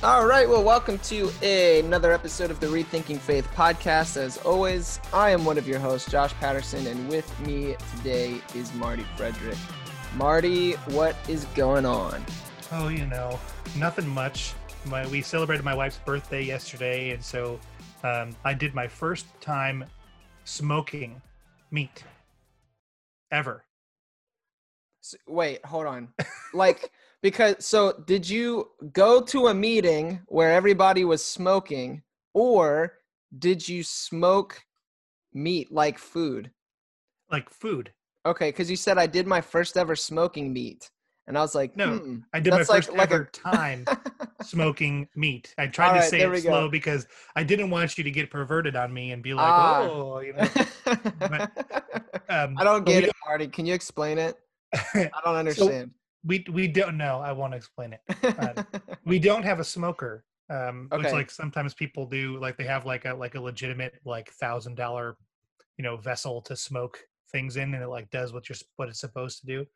All right, well, welcome to another episode of the Rethinking Faith podcast. As always, I am one of your hosts, Josh Patterson, and with me today is Marty Frederick. Marty, what is going on? Oh, you know, nothing much. My, we celebrated my wife's birthday yesterday, and so um, I did my first time smoking meat ever. So, wait, hold on. Like, because so did you go to a meeting where everybody was smoking or did you smoke meat like food? Like food. Okay because you said i did my first ever smoking meat. And i was like no hmm, i did my first like, ever like a... time smoking meat. I tried All to right, say it slow go. because i didn't want you to get perverted on me and be like ah. oh you know? But, um, i don't get it marty. Can you explain it? I don't understand. so, we we don't know. I won't explain it. Uh, we don't have a smoker, um, okay. which like sometimes people do. Like they have like a like a legitimate like thousand dollar, you know, vessel to smoke things in, and it like does what you're what it's supposed to do.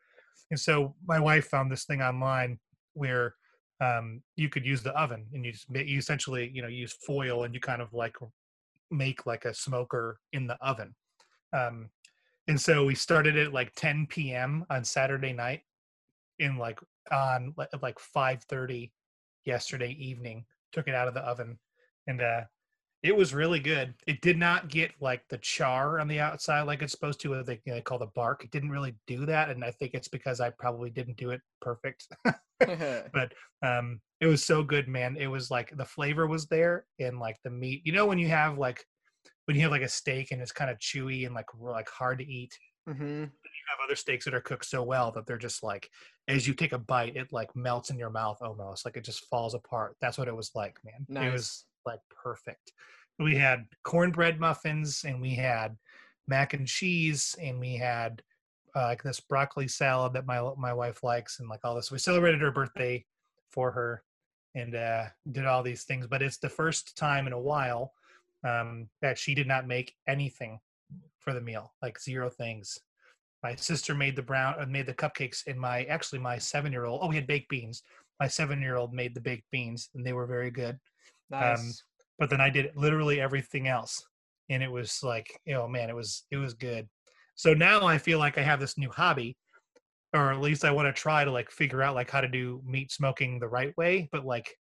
And so my wife found this thing online where um, you could use the oven, and you just you essentially you know use foil, and you kind of like make like a smoker in the oven. Um, and so we started at like 10 p.m. on Saturday night in like on like 5:30 yesterday evening. Took it out of the oven, and uh, it was really good. It did not get like the char on the outside like it's supposed to. They, they call the bark. It didn't really do that, and I think it's because I probably didn't do it perfect. but um, it was so good, man. It was like the flavor was there, and like the meat. You know, when you have like when you have like a steak and it's kind of chewy and like like hard to eat. Mm-hmm have other steaks that are cooked so well that they're just like as you take a bite it like melts in your mouth almost like it just falls apart. That's what it was like man. Nice. it was like perfect. We had cornbread muffins and we had mac and cheese and we had uh, like this broccoli salad that my my wife likes and like all this. We celebrated her birthday for her and uh, did all these things but it's the first time in a while um, that she did not make anything for the meal like zero things my sister made the brown uh, made the cupcakes and my actually my seven year old oh we had baked beans. My seven year old made the baked beans and they were very good. Um, nice. Um, but then i did literally everything else and it was like oh man it was it was good. So now i feel like i have this new hobby or at least i want to try to like figure out like how to do meat smoking the right way but like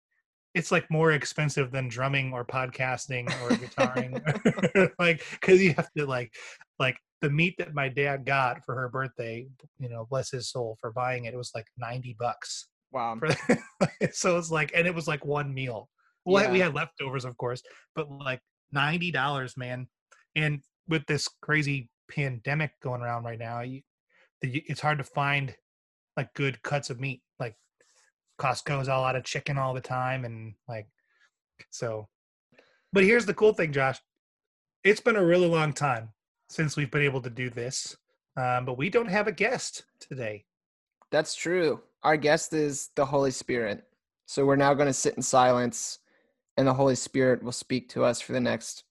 it's like more expensive than drumming or podcasting or guitaring. Like because you have to like like the meat that my dad got for her birthday you know bless his soul for buying it it was like 90 bucks wow so it's like and it was like one meal well yeah. we had leftovers of course but like $90 man and with this crazy pandemic going around right now you, it's hard to find like good cuts of meat like Costco's all out of chicken all the time, and like so. But here's the cool thing, Josh. It's been a really long time since we've been able to do this, um, but we don't have a guest today. That's true. Our guest is the Holy Spirit. So we're now going to sit in silence, and the Holy Spirit will speak to us for the next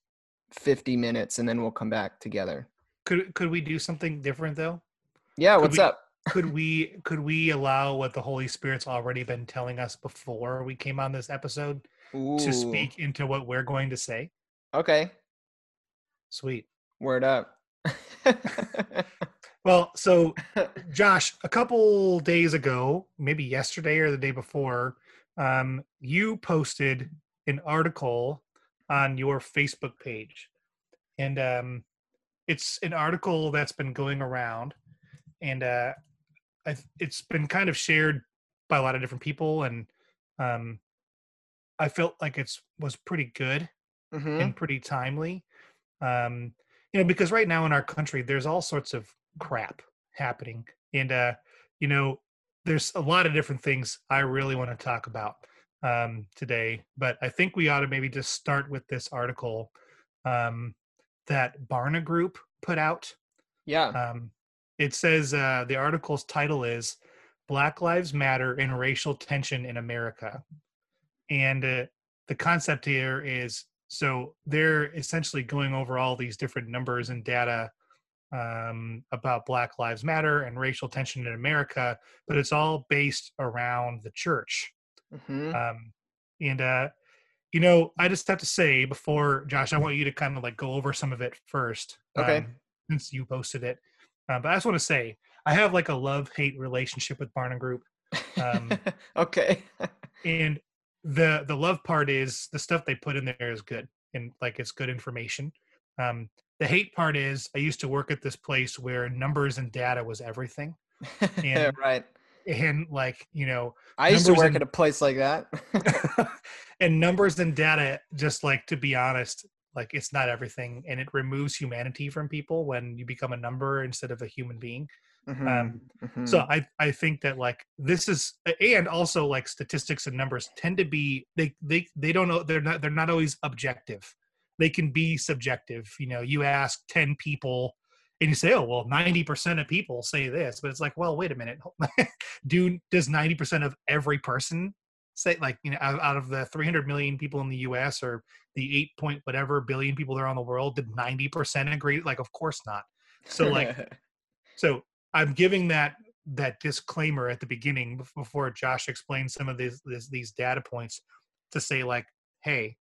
50 minutes, and then we'll come back together. Could could we do something different though? Yeah, could what's we, up? could we could we allow what the Holy Spirit's already been telling us before we came on this episode Ooh. to speak into what we're going to say? Okay. Sweet. Word up. well, so Josh, a couple days ago, maybe yesterday or the day before, um, you posted an article on your Facebook page, and um, it's an article that's been going around, and uh, I, it's been kind of shared by a lot of different people, and um, I felt like it's was pretty good mm-hmm. and pretty timely. Um, you know, because right now in our country, there's all sorts of crap happening, and uh, you know, there's a lot of different things I really want to talk about um, today. But I think we ought to maybe just start with this article um, that Barna Group put out. Yeah. Um, it says uh, the article's title is Black Lives Matter and Racial Tension in America. And uh, the concept here is so they're essentially going over all these different numbers and data um, about Black Lives Matter and racial tension in America, but it's all based around the church. Mm-hmm. Um, and uh, you know, I just have to say before Josh, I want you to kind of like go over some of it first. Okay. Um, since you posted it, uh, but I just want to say I have like a love hate relationship with Barna Group. Um, okay. and the the love part is the stuff they put in there is good and like it's good information. Um, the hate part is I used to work at this place where numbers and data was everything. And, right. And like you know, I used to work and, at a place like that. and numbers and data, just like to be honest, like it's not everything, and it removes humanity from people when you become a number instead of a human being. Mm-hmm. Um, mm-hmm. So I I think that like this is and also like statistics and numbers tend to be they they they don't know they're not they're not always objective. They can be subjective. You know, you ask ten people and you say, oh well, ninety percent of people say this, but it's like, well, wait a minute, do does ninety percent of every person say like you know out, out of the 300 million people in the us or the 8 point whatever billion people there on the world did 90% agree like of course not so like so I'm giving that that disclaimer at the beginning before Josh explains some of these these, these data points to say like, hey,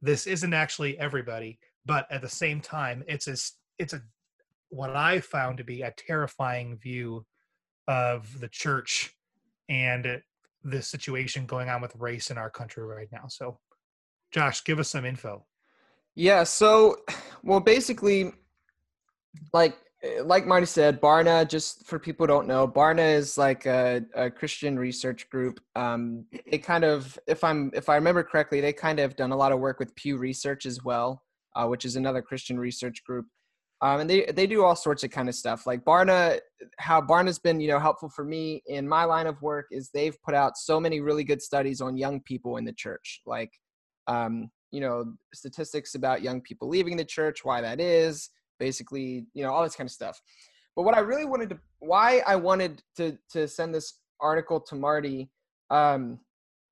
this isn't actually everybody, but at the same time, it's a it's a what I found to be a terrifying view of the church and the situation going on with race in our country right now. So, Josh, give us some info. Yeah. So, well, basically, like like Marty said, Barna, just for people who don't know, Barna is like a, a Christian research group. Um, they kind of, if I'm, if I remember correctly, they kind of done a lot of work with Pew Research as well, uh, which is another Christian research group. Um, and they they do all sorts of kind of stuff. Like Barna, how Barna's been you know helpful for me in my line of work is they've put out so many really good studies on young people in the church, like um, you know statistics about young people leaving the church, why that is, basically, you know, all this kind of stuff. But what I really wanted to, why I wanted to to send this article to Marty, um,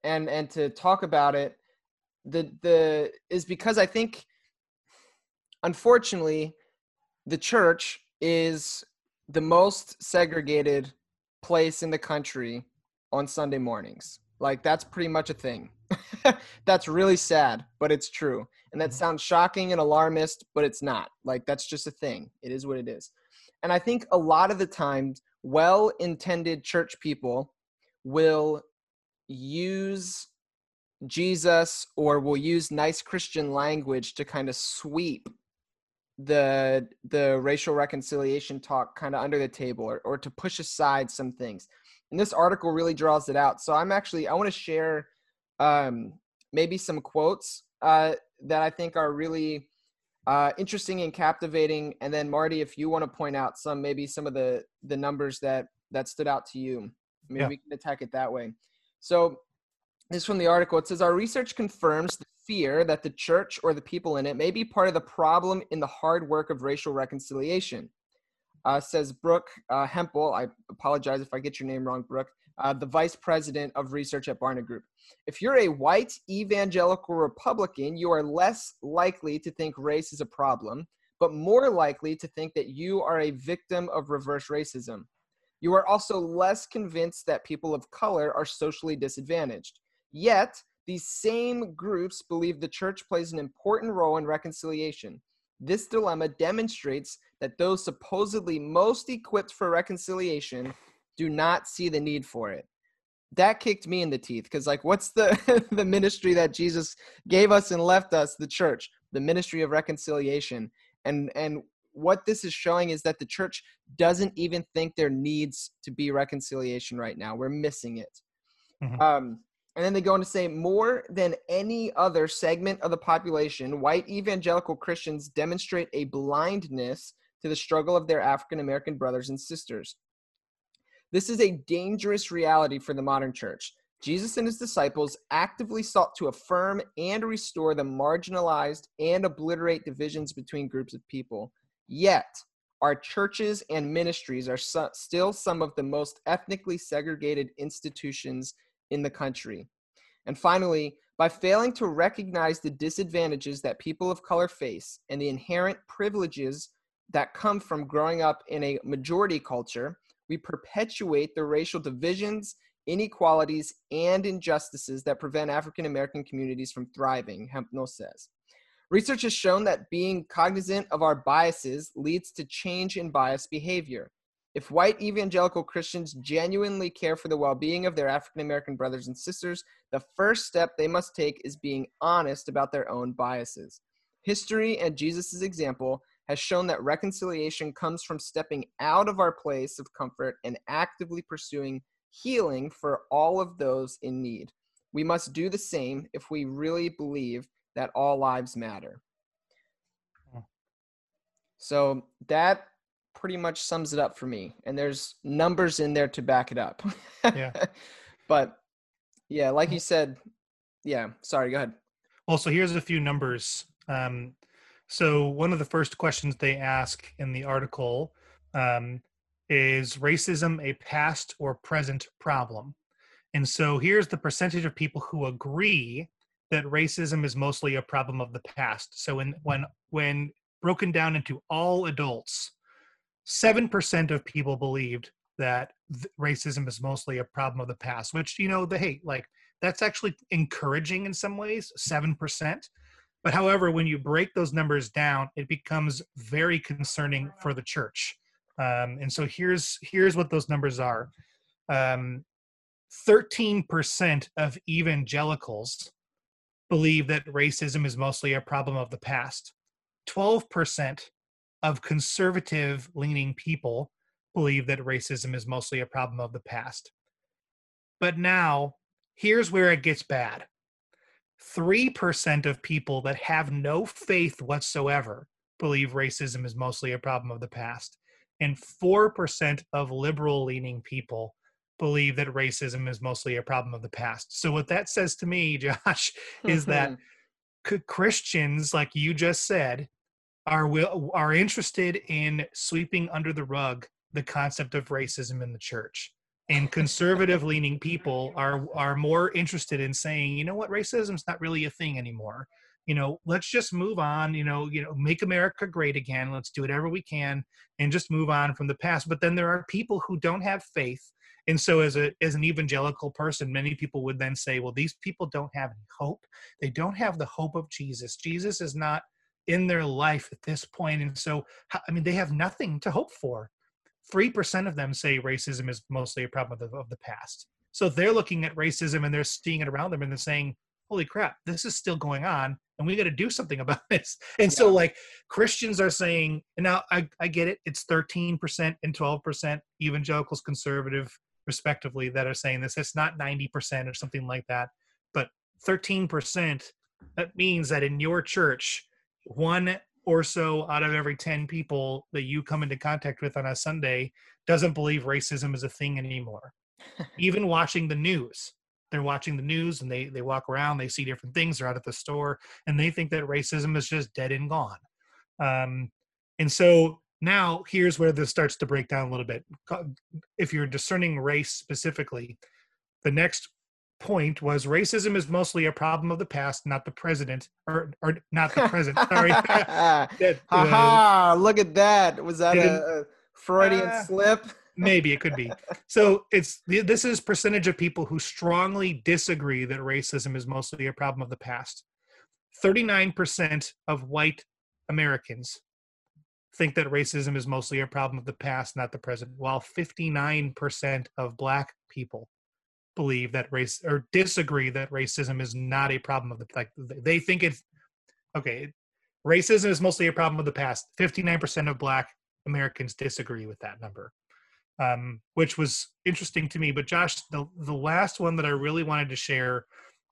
and and to talk about it, the the is because I think, unfortunately, the church is the most segregated place in the country on Sunday mornings. Like that's pretty much a thing. that's really sad, but it's true. And that mm-hmm. sounds shocking and alarmist, but it's not. Like that's just a thing. It is what it is. And I think a lot of the times, well intended church people will use Jesus or will use nice Christian language to kind of sweep the the racial reconciliation talk kind of under the table or, or to push aside some things and this article really draws it out so i'm actually i want to share um, maybe some quotes uh, that I think are really uh, interesting and captivating. And then Marty, if you want to point out some, maybe some of the the numbers that that stood out to you, maybe yeah. we can attack it that way. So this from the article. It says our research confirms the fear that the church or the people in it may be part of the problem in the hard work of racial reconciliation. Uh, says Brooke uh, Hempell. I apologize if I get your name wrong, Brooke uh, the vice president of research at Barna Group. If you're a white evangelical Republican, you are less likely to think race is a problem, but more likely to think that you are a victim of reverse racism. You are also less convinced that people of color are socially disadvantaged. Yet, these same groups believe the church plays an important role in reconciliation. This dilemma demonstrates that those supposedly most equipped for reconciliation do not see the need for it. That kicked me in the teeth because, like, what's the the ministry that Jesus gave us and left us? The church, the ministry of reconciliation, and and what this is showing is that the church doesn't even think there needs to be reconciliation right now. We're missing it. Mm-hmm. Um, and then they go on to say more than any other segment of the population, white evangelical Christians demonstrate a blindness to the struggle of their African American brothers and sisters. This is a dangerous reality for the modern church. Jesus and his disciples actively sought to affirm and restore the marginalized and obliterate divisions between groups of people. Yet, our churches and ministries are still some of the most ethnically segregated institutions in the country. And finally, by failing to recognize the disadvantages that people of color face and the inherent privileges that come from growing up in a majority culture, we perpetuate the racial divisions, inequalities, and injustices that prevent African American communities from thriving, Hempnall says. Research has shown that being cognizant of our biases leads to change in bias behavior. If white evangelical Christians genuinely care for the well being of their African American brothers and sisters, the first step they must take is being honest about their own biases. History and Jesus' example has shown that reconciliation comes from stepping out of our place of comfort and actively pursuing healing for all of those in need. We must do the same if we really believe that all lives matter. Hmm. So that pretty much sums it up for me. And there's numbers in there to back it up. yeah. but yeah, like you said, yeah, sorry, go ahead. Well, so here's a few numbers. Um, so one of the first questions they ask in the article um, is racism a past or present problem? And so here's the percentage of people who agree that racism is mostly a problem of the past. So when when when broken down into all adults, seven percent of people believed that racism is mostly a problem of the past. Which you know, the hate, like that's actually encouraging in some ways, seven percent. But however, when you break those numbers down, it becomes very concerning for the church. Um, and so here's here's what those numbers are. Um, 13% of evangelicals believe that racism is mostly a problem of the past. 12% of conservative leaning people believe that racism is mostly a problem of the past. But now, here's where it gets bad 3% of people that have no faith whatsoever believe racism is mostly a problem of the past. And 4% of liberal leaning people believe that racism is mostly a problem of the past. So what that says to me, Josh, is that mm-hmm. Christians, like you just said, are will are interested in sweeping under the rug the concept of racism in the church. And conservative leaning people are are more interested in saying, you know what, racism's not really a thing anymore. You know, let's just move on, you know, you know, make America great again. Let's do whatever we can and just move on from the past. But then there are people who don't have faith and so as a as an evangelical person many people would then say well these people don't have any hope they don't have the hope of jesus jesus is not in their life at this point and so i mean they have nothing to hope for 3% of them say racism is mostly a problem of the, of the past so they're looking at racism and they're seeing it around them and they're saying holy crap this is still going on and we got to do something about this and yeah. so like christians are saying and now I, I get it it's 13% and 12% evangelicals conservative respectively that are saying this. It's not 90% or something like that, but 13%. That means that in your church, one or so out of every 10 people that you come into contact with on a Sunday doesn't believe racism is a thing anymore. Even watching the news, they're watching the news and they, they walk around, they see different things, they're out at the store, and they think that racism is just dead and gone. Um, and so now here's where this starts to break down a little bit if you're discerning race specifically the next point was racism is mostly a problem of the past not the president or or not the present sorry that, uh, look at that was that a, a freudian uh, slip maybe it could be. So it's this is percentage of people who strongly disagree that racism is mostly a problem of the past. 39% of white Americans think that racism is mostly a problem of the past, not the present, while 59% of black people believe that race or disagree that racism is not a problem of the like they think it's okay racism is mostly a problem of the past. 59% of black americans disagree with that number um, which was interesting to me. But josh the, the last one that i really wanted to share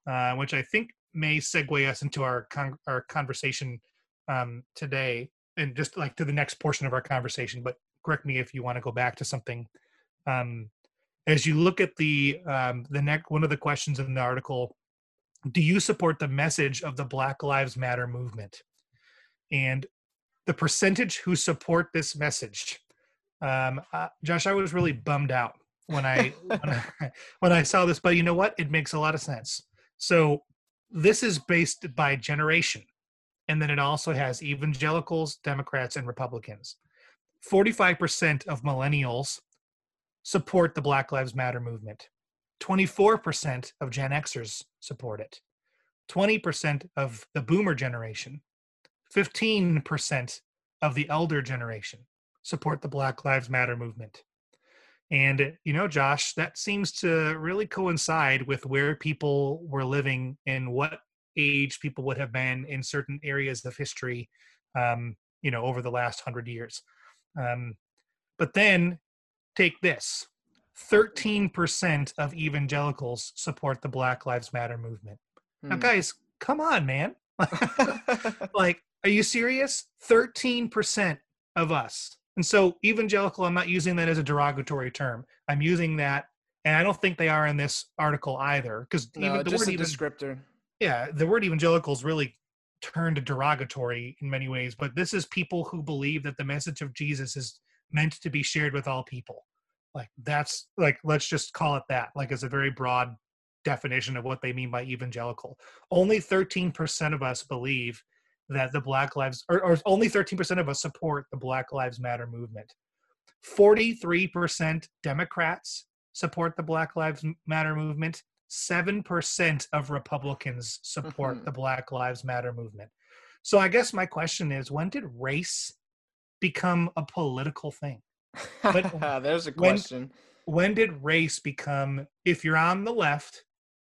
uh, which i think may segue us into our con- our conversation um, today and just like to the next portion of our conversation but correct me if you want to go back to something um, as you look at the um, the next one of the questions in the article do you support the message of the black lives matter movement? And the percentage who support this message um, uh, josh i was really bummed out when I, when I when i saw this but you know what? It makes a lot of sense. So this is based by generation and then it also has evangelicals democrats and republicans. 45% of millennials support the Black Lives Matter movement. 24% of Gen Xers support it. 20% of the boomer generation. 15% of the elder generation support the Black Lives Matter movement. And, you know, Josh, that seems to really coincide with where people were living and what age people would have been in certain areas of history, um, you know, over the last hundred years. Um, but then take this 13% of evangelicals support the Black Lives Matter movement. Hmm. Now, guys, come on, man. like, are you serious? 13% of us. And so, evangelical, I'm not using that as a derogatory term. I'm using that, and I don't think they are in this article either, because no, even the word even, descriptor. Yeah, the word evangelical is really turned derogatory in many ways, but this is people who believe that the message of Jesus is meant to be shared with all people like that's like let's just call it that like as a very broad definition of what they mean by evangelical. Only 13% of us believe that the black lives or, or only 13% of us support the black lives matter movement. 43% democrats support the black lives matter movement. 7% of republicans support mm-hmm. the black lives matter movement. So i guess my question is when did race become a political thing but ah, there's a question. When, when did race become, if you're on the left,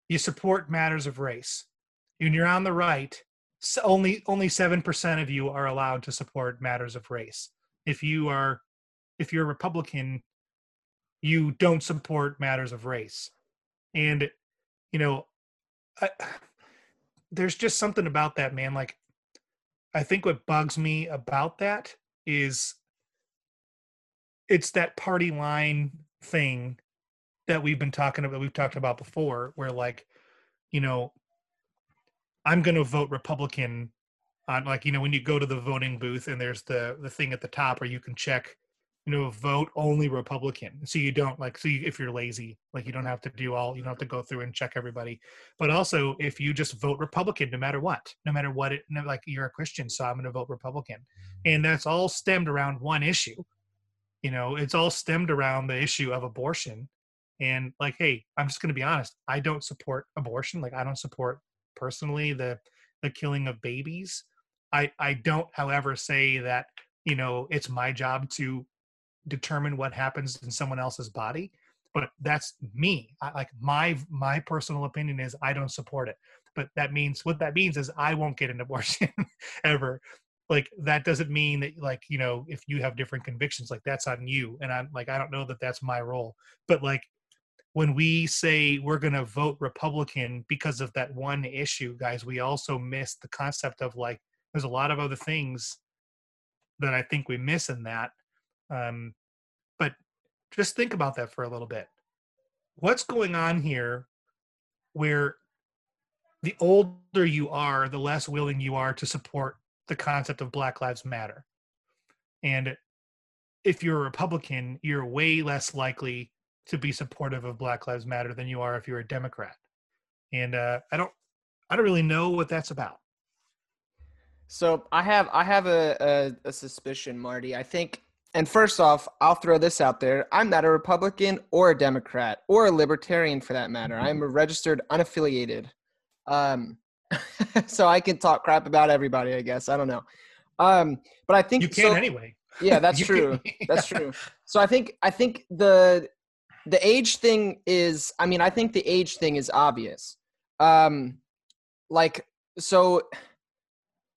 you support matters of race. and you're on the right, so only only seven percent of you are allowed to support matters of race. If you are, if you're a Republican, you don't support matters of race, and you know, I, there's just something about that, man. Like, I think what bugs me about that is it's that party line thing that we've been talking about we've talked about before where like you know i'm going to vote republican on like you know when you go to the voting booth and there's the the thing at the top where you can check you know vote only republican. So you don't like so you, if you're lazy like you don't have to do all you don't have to go through and check everybody. But also if you just vote republican no matter what no matter what it like you're a christian so i'm going to vote republican. And that's all stemmed around one issue you know it's all stemmed around the issue of abortion. And like hey i'm just going to be honest i don't support abortion like i don't support personally the the killing of babies. I i don't however say that you know it's my job to determine what happens in someone else's body but that's me. I, like my my personal opinion is i don't support it. But that means what that means is i won't get an abortion ever like that doesn't mean that like you know if you have different convictions like that's on you and i'm like i don't know that that's my role but like when we say we're going to vote republican because of that one issue guys we also miss the concept of like there's a lot of other things that i think we miss in that um but just think about that for a little bit. What's going on here where the older you are the less willing you are to support the concept of Black Lives Matter. And if you're a Republican, you're way less likely to be supportive of Black Lives Matter than you are if you're a Democrat. And uh, I don't, I don't really know what that's about. So I have, I have a, a, a suspicion, Marty. I think and first off, I'll throw this out there. I'm not a Republican or a Democrat or a libertarian for that matter. I'm a registered unaffiliated. Um, so I can talk crap about everybody, I guess. I don't know. Um, but I think you can so, anyway. Yeah, that's true. That's true. So I think I think the the age thing is I mean, I think the age thing is obvious. Um like so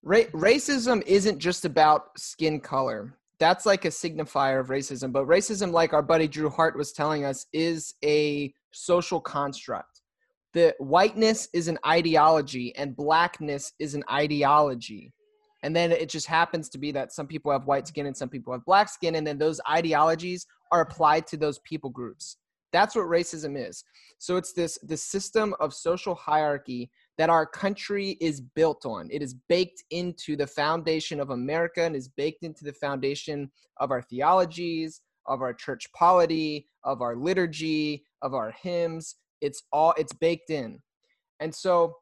ra- racism isn't just about skin color. That's like a signifier of racism, but racism like our buddy Drew Hart was telling us is a social construct. The whiteness is an ideology and blackness is an ideology. And then it just happens to be that some people have white skin and some people have black skin and then those ideologies are applied to those people groups. That's what racism is. So it's this this system of social hierarchy that our country is built on. It is baked into the foundation of america and is baked into the foundation of our theologies of our church polity of our liturgy of our hymns it's all it's baked in. And so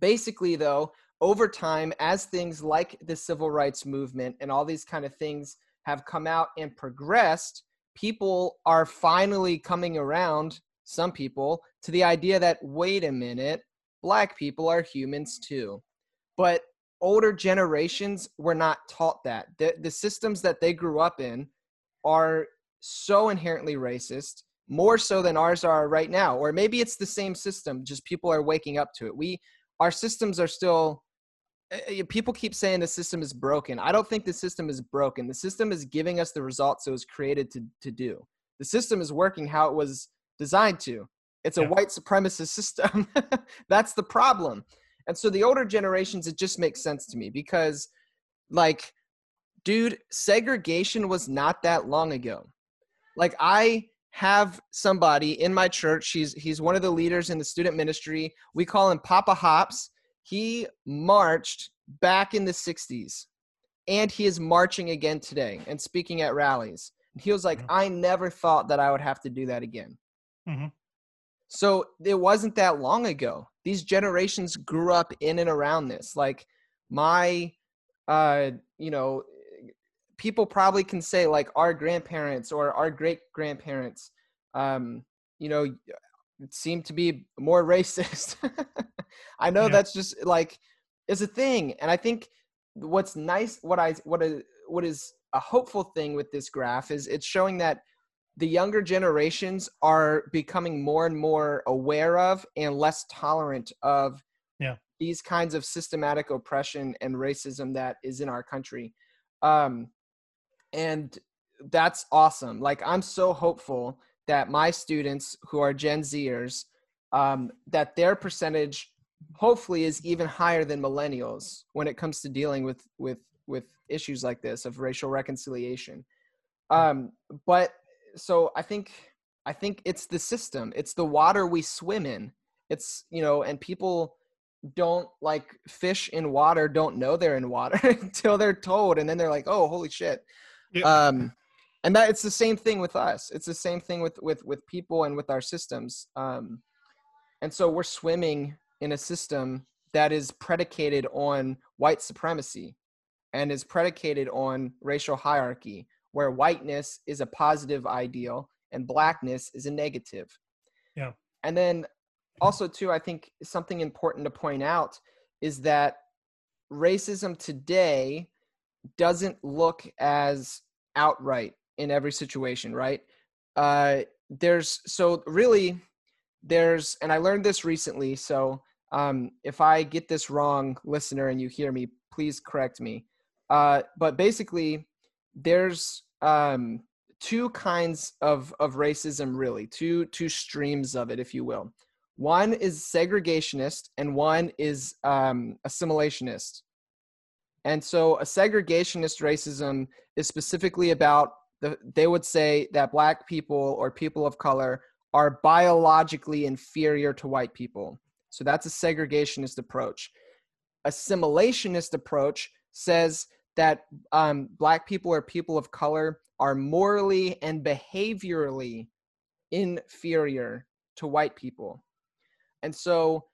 basically though over time as things like the civil rights movement and all these kind of things have come out and progressed people are finally coming around some people to the idea that wait a minute black people are humans too. But older generations were not taught that. The, the systems that they grew up in are so inherently racist more so than ours are right now or maybe it's the same system just people are waking up to it we our systems are still Eh, eh, people keep saying the system is broken. I don't think the system is broken. The system is giving us the results it was created to, to do. The system is working how it was designed to. It's a yeah. white supremacist system. That's the problem. And so the older generations, it just makes sense to me because, like, dude, segregation was not that long ago. Like, I have somebody in my church. He's he's one of the leaders in the student ministry. We call him Papa Hops he marched back in the 60s and he is marching again today and speaking at rallies. And He was like, mm-hmm. I never thought that I would have to do that again. Mm-hmm. So it wasn't that long ago. These generations grew up in and around this. Like my, uh, you know, people probably can say like our grandparents or our great grandparents, um, you know, seem to be more racist. I know yeah. that's just like is a thing, and I think what's nice, what I what a what is a hopeful thing with this graph is it's showing that the younger generations are becoming more and more aware of and less tolerant of yeah. these kinds of systematic oppression and racism that is in our country. Um, and that's awesome. Like I'm so hopeful that my students who are Gen Zers, um, that their percentage hopefully is even higher than millennials when it comes to dealing with with with issues like this of racial reconciliation um but so i think i think it's the system it's the water we swim in it's you know and people don't like fish in water don't know they're in water until they're told and then they're like oh holy shit yeah. um and that it's the same thing with us it's the same thing with with with people and with our systems um and so we're swimming in a system that is predicated on white supremacy and is predicated on racial hierarchy, where whiteness is a positive ideal and blackness is a negative. Yeah. And then also, too, I think something important to point out is that racism today doesn't look as outright in every situation, right? Uh, there's so really there's, and I learned this recently. So um, if I get this wrong, listener, and you hear me, please correct me. Uh, but basically, there's um, two kinds of of racism, really, two two streams of it, if you will. One is segregationist, and one is um, assimilationist. And so, a segregationist racism is specifically about the. They would say that black people or people of color are biologically inferior to white people so that's a segregationist approach. Assimilationist approach says that um, black people or people of color are morally and behaviorally inferior to white people. And so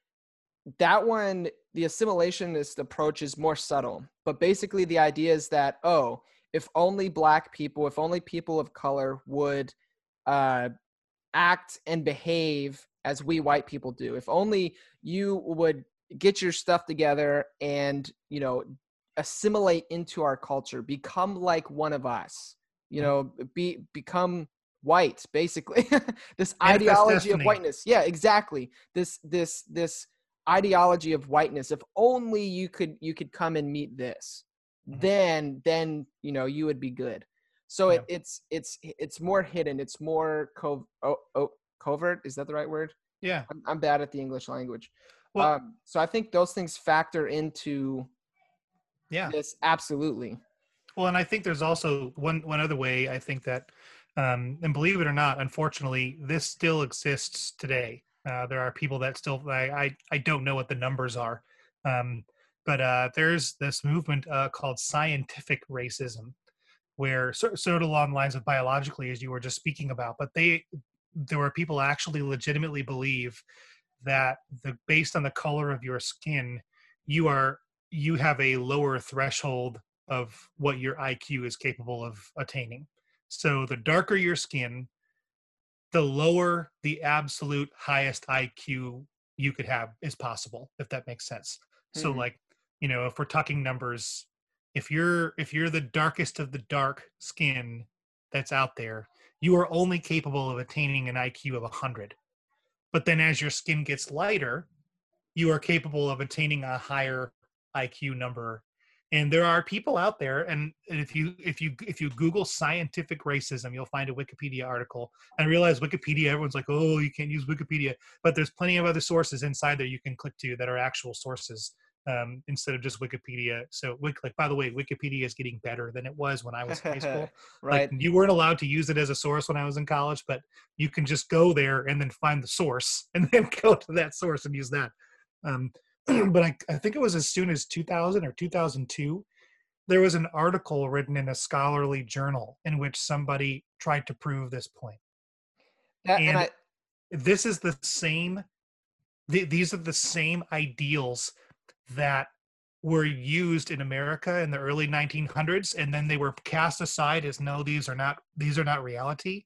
that one, the assimilationist approach is more subtle. But basically, the idea is that, oh, if only black people, if only people of color would uh, act and behave as we white people do. If only you would get your stuff together and, you know, assimilate into our culture, become like one of us, you mm. know, be become white basically. this ideology of whiteness. Yeah, exactly. This this this ideology of whiteness. If only you could you could come and meet this, mm-hmm. then then you know you would be good. So yeah. it, it's it's it's more hidden. It's more cov- oh, oh, covert. Is that the right word? Yeah. I'm, I'm bad at the English language. Well, um, so I think those things factor into yeah this absolutely. Well, and I think there's also one one other way I think that, um, and believe it or not, unfortunately, this still exists today. Uh, there are people that still I, I, I don't know what the numbers are, um, but uh, there's this movement uh, called scientific racism, where sort, of along the lines of biologically, as you were just speaking about, but they there were people actually legitimately believe that the based on the color of your skin, you are you have a lower threshold of what your IQ is capable of attaining. So the darker your skin, the lower the absolute highest IQ you could have is possible, if that makes sense. Mm-hmm. So like, you know, if we're talking numbers, if you're if you're the darkest of the dark skin that's out there, you are only capable of attaining an IQ of 100. But then as your skin gets lighter, you are capable of attaining a higher IQ number and there are people out there and if you if you if you google scientific racism you'll find a wikipedia article. And I realize wikipedia everyone's like oh you can't use wikipedia. But there's plenty of other sources inside there you can click to that are actual sources um, instead of just wikipedia. So like by the way wikipedia is getting better than it was when i was in high school. Right. like, you weren't allowed to use it as a source when i was in college but you can just go there and then find the source and then go to that source and use that. Um, but I, I think it was as soon as 2000 or 2002 there was an article written in a scholarly journal in which somebody tried to prove this point. And, and I, this is the same th- these are the same ideals that were used in america in the early 1900s and then they were cast aside as no these are not these are not reality.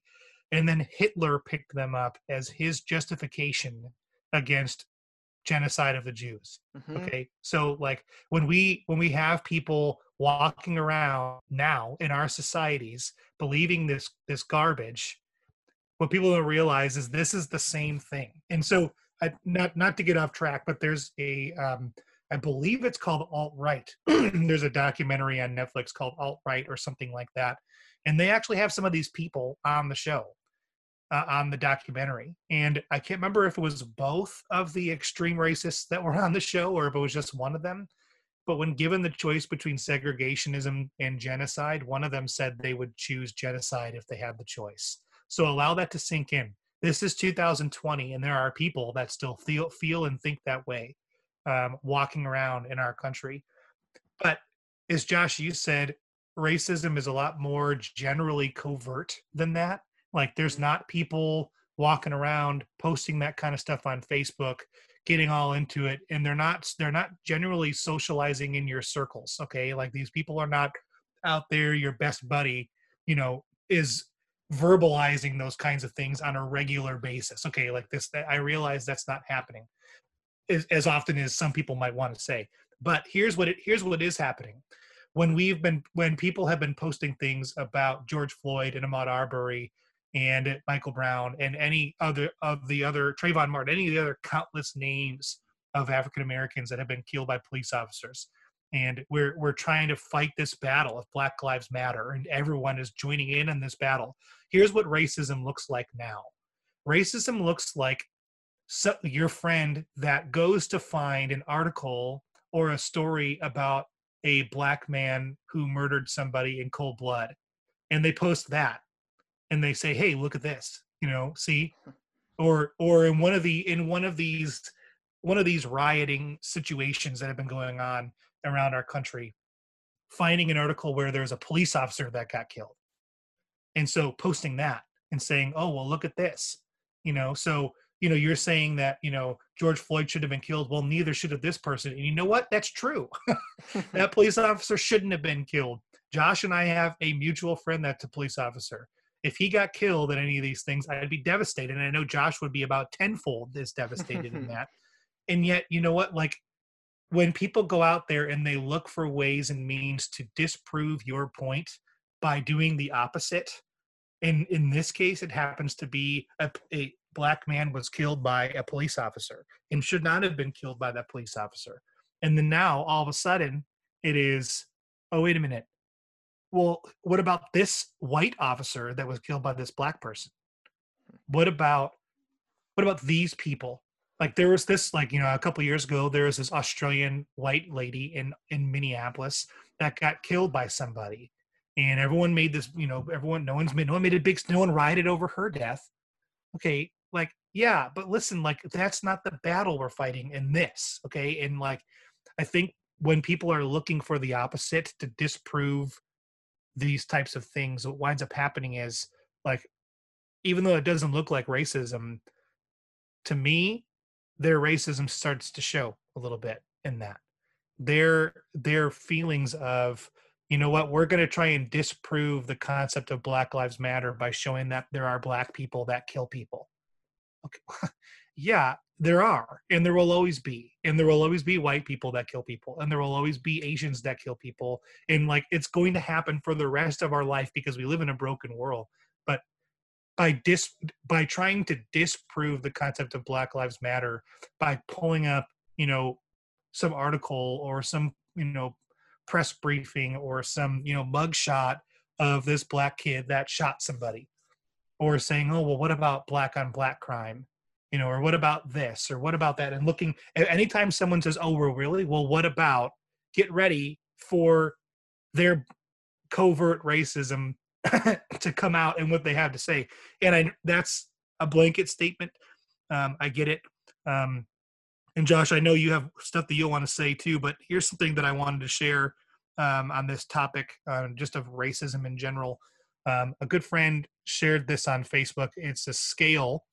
And then hitler picked them up as his justification against genocide of the Jews. Mm-hmm. Okay. So like when we when we have people walking around now in our societies believing this this garbage, what people don't realize is this is the same thing. And so I, not not to get off track, but there's a um, I believe it's called alt right. there's a documentary on Netflix called alt right or something like that, and they actually have some of these people on the show uh, on the documentary. And I can't remember if it was both of the extreme racists that were on the show or if it was just one of them. But when given the choice between segregationism and genocide, one of them said they would choose genocide if they had the choice. So allow that to sink in. This is 2020, and there are people that still feel feel and think that way, um, walking around in our country. But as Josh, you said, racism is a lot more generally covert than that. Like there's not people walking around posting that kind of stuff on Facebook, getting all into it, and they're not they're not generally socializing in your circles. Okay, like these people are not out there. Your best buddy, you know, is verbalizing those kinds of things on a regular basis. Okay, like this, that I realize that's not happening as, as often as some people might want to say. But here's what it here's what is happening. When we've been when people have been posting things about George Floyd and Ahmaud Arbery and Michael Brown and any other of the other Trayvon Martin, any of the other countless names of African Americans that have been killed by police officers. And we're we're trying to fight this battle of Black Lives Matter, and everyone is joining in in this battle. Here's what racism looks like now. Racism looks like so, your friend that goes to find an article or a story about a black man who murdered somebody in cold blood, and they post that and they say, "Hey, look at this," you know, see, or or in one of the in one of these one of these rioting situations that have been going on around our country, finding an article where there's a police officer that got killed, and so posting that and saying, "Oh, well, look at this," you know, so you know you're saying that you know george floyd should have been killed. Well neither should have this person. And you know what? That's true. That police officer shouldn't have been killed. Josh and I have a mutual friend that's a police officer. If he got killed in any of these things, I'd be devastated. And I know Josh would be about tenfold as devastated in that. And yet, you know what? Like when people go out there and they look for ways and means to disprove your point by doing the opposite, and in this case, it happens to be a, a black man was killed by a police officer and should not have been killed by that police officer. And then now, all of a sudden, it is, oh, wait a minute. Well, what about this white officer that was killed by this black person? Hmm. What about what about these people? Like there was this, like you know, a couple years ago, there was this Australian white lady in in Minneapolis that got killed by somebody, and everyone made this, you know, everyone, no one's made, no one made a big, no one rioted over her death. Okay, like yeah, but listen, like that's not the battle we're fighting in this. Okay, and like I think when people are looking for the opposite to disprove these types of things, what winds up happening is like, even though it doesn't look like racism, to me, their racism starts to show a little bit in that. Their their feelings of, you know what, we're going to try and disprove the concept of Black Lives Matter by showing that there are black people that kill people. Okay. yeah, there are, and there will always be, and there will always be white people that kill people, and there will always be Asians that kill people, and like it's going to happen for the rest of our life because we live in a broken world. But by dis by trying to disprove the concept of Black Lives Matter by pulling up, you know, some article or some you know press briefing or some you know mugshot of this black kid that shot somebody or saying oh well what about black on black crime you know, or what about this, or what about that? And looking anytime someone says, "Oh, well, really? Well, what about?" Get ready for their covert racism to come out and what they have to say. And I that's a blanket statement. Um, I get it. Um, and Josh, I know you have stuff that you'll want to say too, but here's something that I wanted to share um, on this topic, uh, just of racism in general. Um, a good friend shared this on Facebook. It's a scale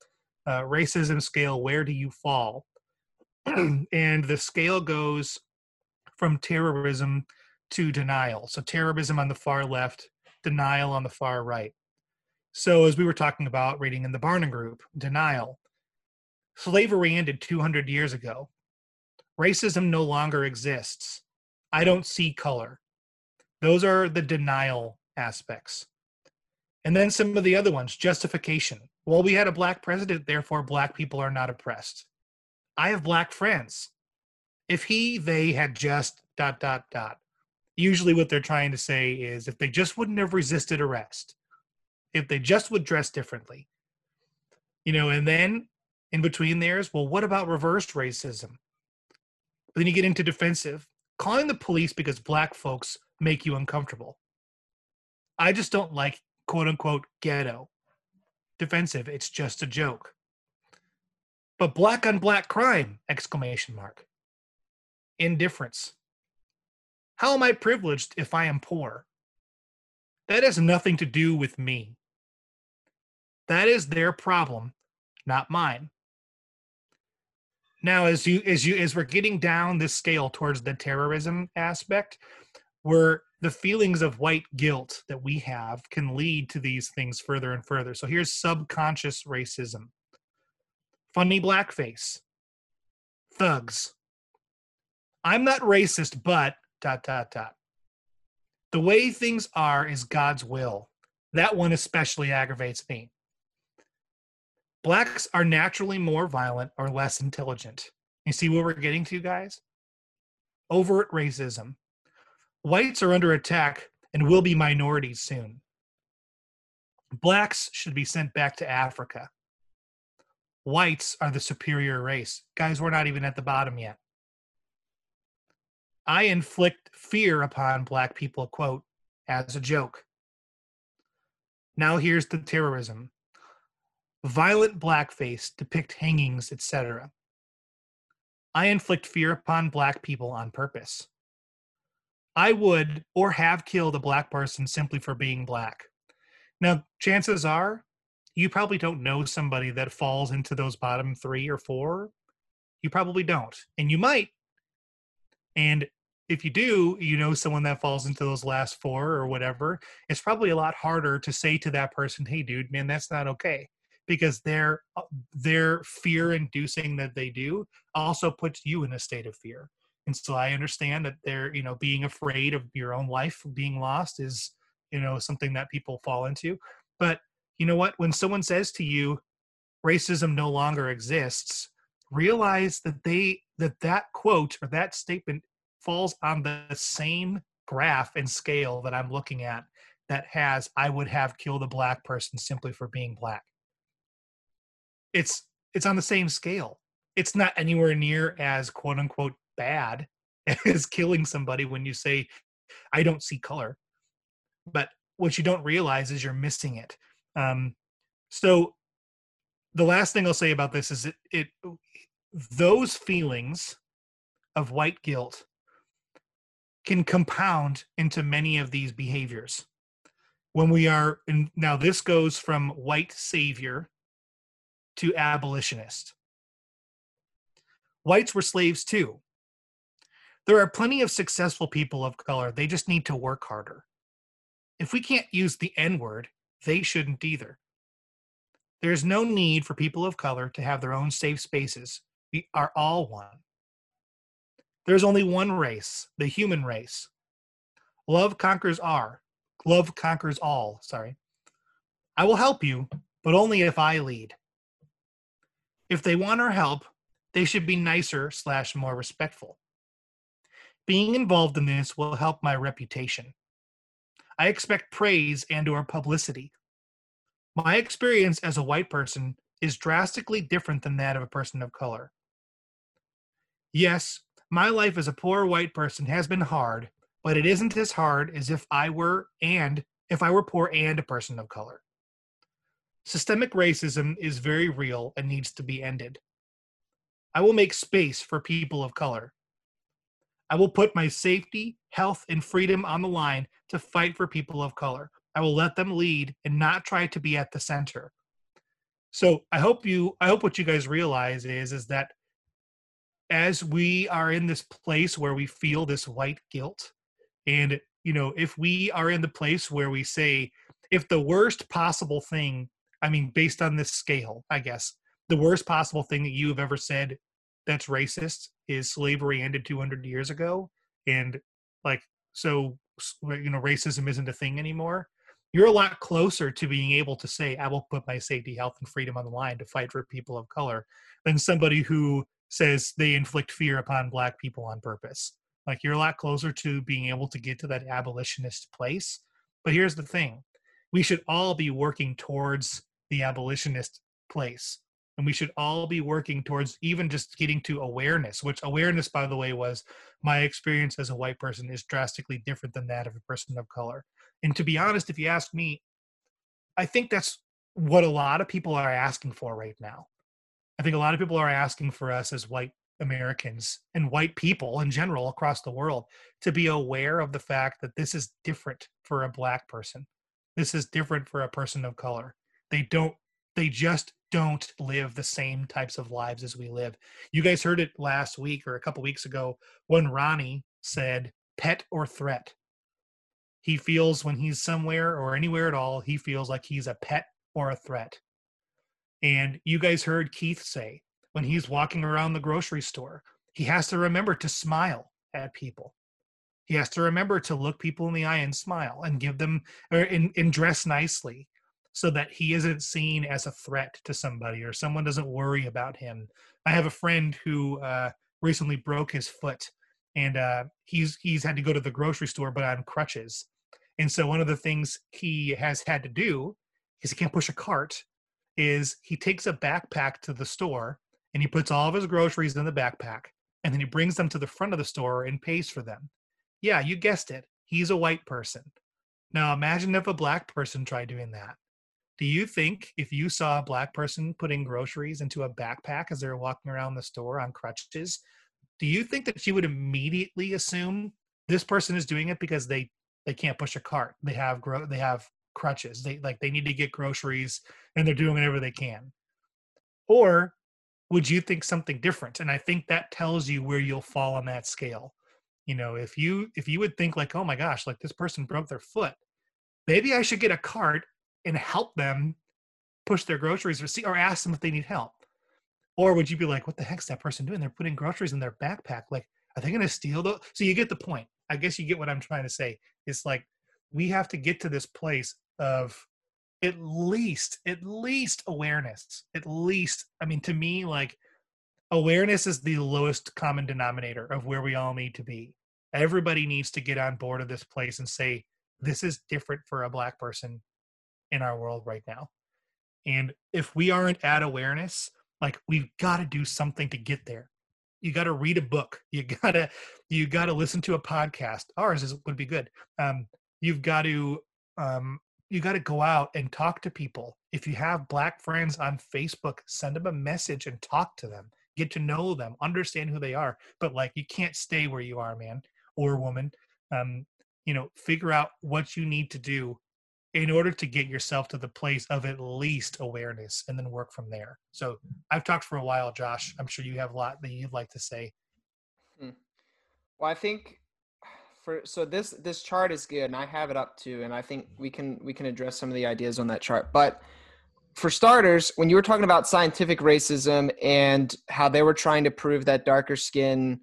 uh, racism scale, where do you fall? and the scale goes from terrorism to denial. So terrorism on the far left, denial on the far right. So as we were talking about reading in the Barna Group, denial. Slavery ended 200 years ago. Racism no longer exists. I don't see color. Those are the denial aspects. And then some of the other ones, justification well, we had a black president, therefore black people are not oppressed. I have black friends. If he, they had just dot, dot, dot. Usually what they're trying to say is if they just wouldn't have resisted arrest, if they just would dress differently, you know, and then in between there's, well, what about reversed racism? But then you get into defensive, calling the police because black folks make you uncomfortable. I just don't like quote unquote ghetto defensive. It's just a joke. But black on black crime! Exclamation mark. Indifference. How am I privileged if I am poor? That has nothing to do with me. That is their problem, not mine. Now, as you as you as we're getting down this scale towards the terrorism aspect, we're the feelings of white guilt that we have can lead to these things further and further. So here's subconscious racism funny blackface, thugs. I'm not racist, but dot, dot, dot. The way things are is God's will. That one especially aggravates me. Blacks are naturally more violent or less intelligent. You see what we're getting to, guys? Overt racism Whites are under attack and will be minorities soon. Blacks should be sent back to Africa. Whites are the superior race. Guys, we're not even at the bottom yet. I inflict fear upon black people, quote, as a joke. Now here's the terrorism. Violent blackface depict hangings, etc. I inflict fear upon black people on purpose. I would or have killed a black person simply for being black. Now, chances are you probably don't know somebody that falls into those bottom three or four. You probably don't. And you might. And if you do, you know someone that falls into those last four or whatever, it's probably a lot harder to say to that person, "Hey, dude, man, that's not okay," because their uh, their fear inducing that they do also puts you in a state of fear. And so I understand that they're, you know, being afraid of your own life being lost is, you know, something that people fall into. But you know what? When someone says to you, racism no longer exists, realize that they that that quote or that statement falls on the same graph and scale that I'm looking at that has I would have killed a black person simply for being black. It's it's on the same scale. It's not anywhere near as quote unquote bad as killing somebody when you say I don't see color. But what you don't realize is you're missing it. Um, so the last thing I'll say about this is it, it those feelings of white guilt can compound into many of these behaviors. When we are in, now, this goes from white savior to abolitionist. Whites were slaves too. There are plenty of successful people of color. They just need to work harder. If we can't use the N word, they shouldn't either. There is no need for people of color to have their own safe spaces. We are all one. There's only one race, the human race. Love conquers all. Love conquers all, sorry. I will help you, but only if I lead. If they want our help, they should be nicer slash more respectful. Being involved in this will help my reputation. I expect praise and or publicity. My experience as a white person is drastically different than that of a person of color. Yes, my life as a poor white person has been hard, but it isn't as hard as if I were and if I were poor and a person of color. Systemic racism is very real and needs to be ended. I will make space for people of color. I will put my safety, health, and freedom on the line to fight for people of color. I will let them lead and not try to be at the center. So I hope you I hope what you guys realize is is that as we are in this place where we feel this white guilt and you know if we are in the place where we say if the worst possible thing i mean based on this scale i guess the worst possible thing that you have ever said that's racist is slavery ended 200 years ago and like so you know racism isn't a thing anymore you're a lot closer to being able to say i will put my safety health and freedom on the line to fight for people of color than somebody who says they inflict fear upon black people on purpose. Like you're a lot closer to being able to get to that abolitionist place. But here's the thing. We should all be working towards the abolitionist place and we should all be working towards even just getting to awareness which awareness by the way was my experience as a white person is drastically different than that of a person of color. And to be honest if you ask me i think that's what a lot of people are asking for right now. I think a lot of people are asking for us as white americans and white people in general across the world to be aware of the fact that this is different for a black person. This is different for a person of color. They don't they just don't live the same types of lives as we live. You guys heard it last week or a couple weeks ago when Ronnie said pet or threat. He feels when he's somewhere or anywhere at all, he feels like he's a pet or a threat. And you guys heard Keith say when he's walking around the grocery store, he has to remember to smile at people. He has to remember to look people in the eye and smile and give them or and, and dress nicely so that he isn't seen as a threat to somebody or someone doesn't worry about him. I have a friend who uh, recently broke his foot and uh, he's he's had to go to the grocery store but on crutches. And so one of the things he has had to do because he can't push a cart is he takes a backpack to the store and he puts all of his groceries in the backpack and then he brings them to the front of the store and pays for them. Yeah, you guessed it. He's a white person. Now imagine if a black person tried doing that do you think if you saw a black person putting groceries into a backpack as they're walking around the store on crutches, do you think that you would immediately assume this person is doing it because they they can't push a cart, they have gro- they have crutches, they like they need to get groceries and they're doing whatever they can, or would you think something different? And I think that tells you where you'll fall on that scale. you know if you if you would think like oh my gosh like this person broke their foot maybe i should get a cart and help them push their groceries or see or ask them if they need help. Or would you be like what the heck's that person doing? They're putting groceries in their backpack. Like are they going to steal those so you get the point. I guess you get what i'm trying to say. It's like we have to get to this place of at least at least awareness. At least i mean to me like awareness is the lowest common denominator of where we all need to be. Everybody needs to get on board of this place and say this is different for a black person in our world right now. And if we aren't at awareness like we've got to do something to get there. You got to read a book. You got to you got to listen to a podcast. Ours is, would be good. Um, you've got to um, you got to go out and talk to people. If you have black friends on facebook send them a message and talk to them. Get to know them. Understand who they are. But like you can't stay where you are man or woman. Um, you know figure out what you need to do in order to get yourself to the place of at least awareness and then work from there. So i've talked for a while josh. I'm sure you have a lot that you'd like to say. Hmm. well i think for so this this chart is good and i have it up too and i think we can we can address some of the ideas on that chart. But for starters when you were talking about scientific racism and how they were trying to prove that darker skin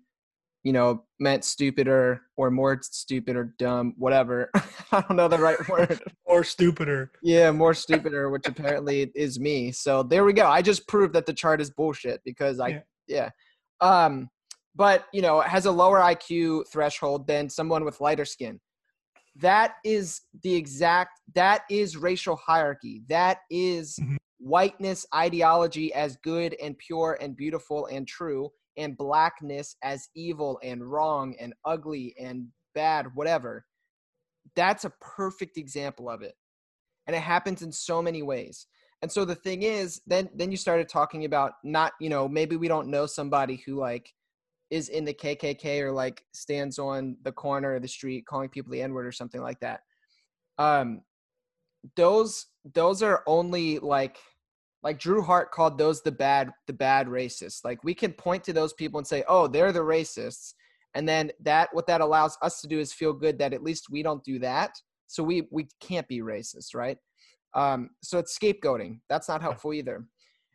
you know, meant stupider or more stupid or dumb, whatever. I don't know the right word. more stupider. Yeah, more stupider, which apparently is me. So there we go. I just proved that the chart is bullshit because I, yeah. yeah. Um, but you know, has a lower IQ threshold than someone with lighter skin. That is the exact. That is racial hierarchy. That is mm-hmm. whiteness ideology as good and pure and beautiful and true and blackness as evil and wrong and ugly and bad, whatever. That's a perfect example of it. And it happens in so many ways. And so the thing is, then then you started talking about not, you know, maybe we don't know somebody who like is in the KKK or like stands on the corner of the street calling people the N-word or something like that. Um those those are only like like Drew Hart called those the bad the bad racists. Like we can point to those people and say, "Oh, they're the racists." And then that what that allows us to do is feel good that at least we don't do that. So we we can't be racist, right? Um, so it's scapegoating. That's not helpful either.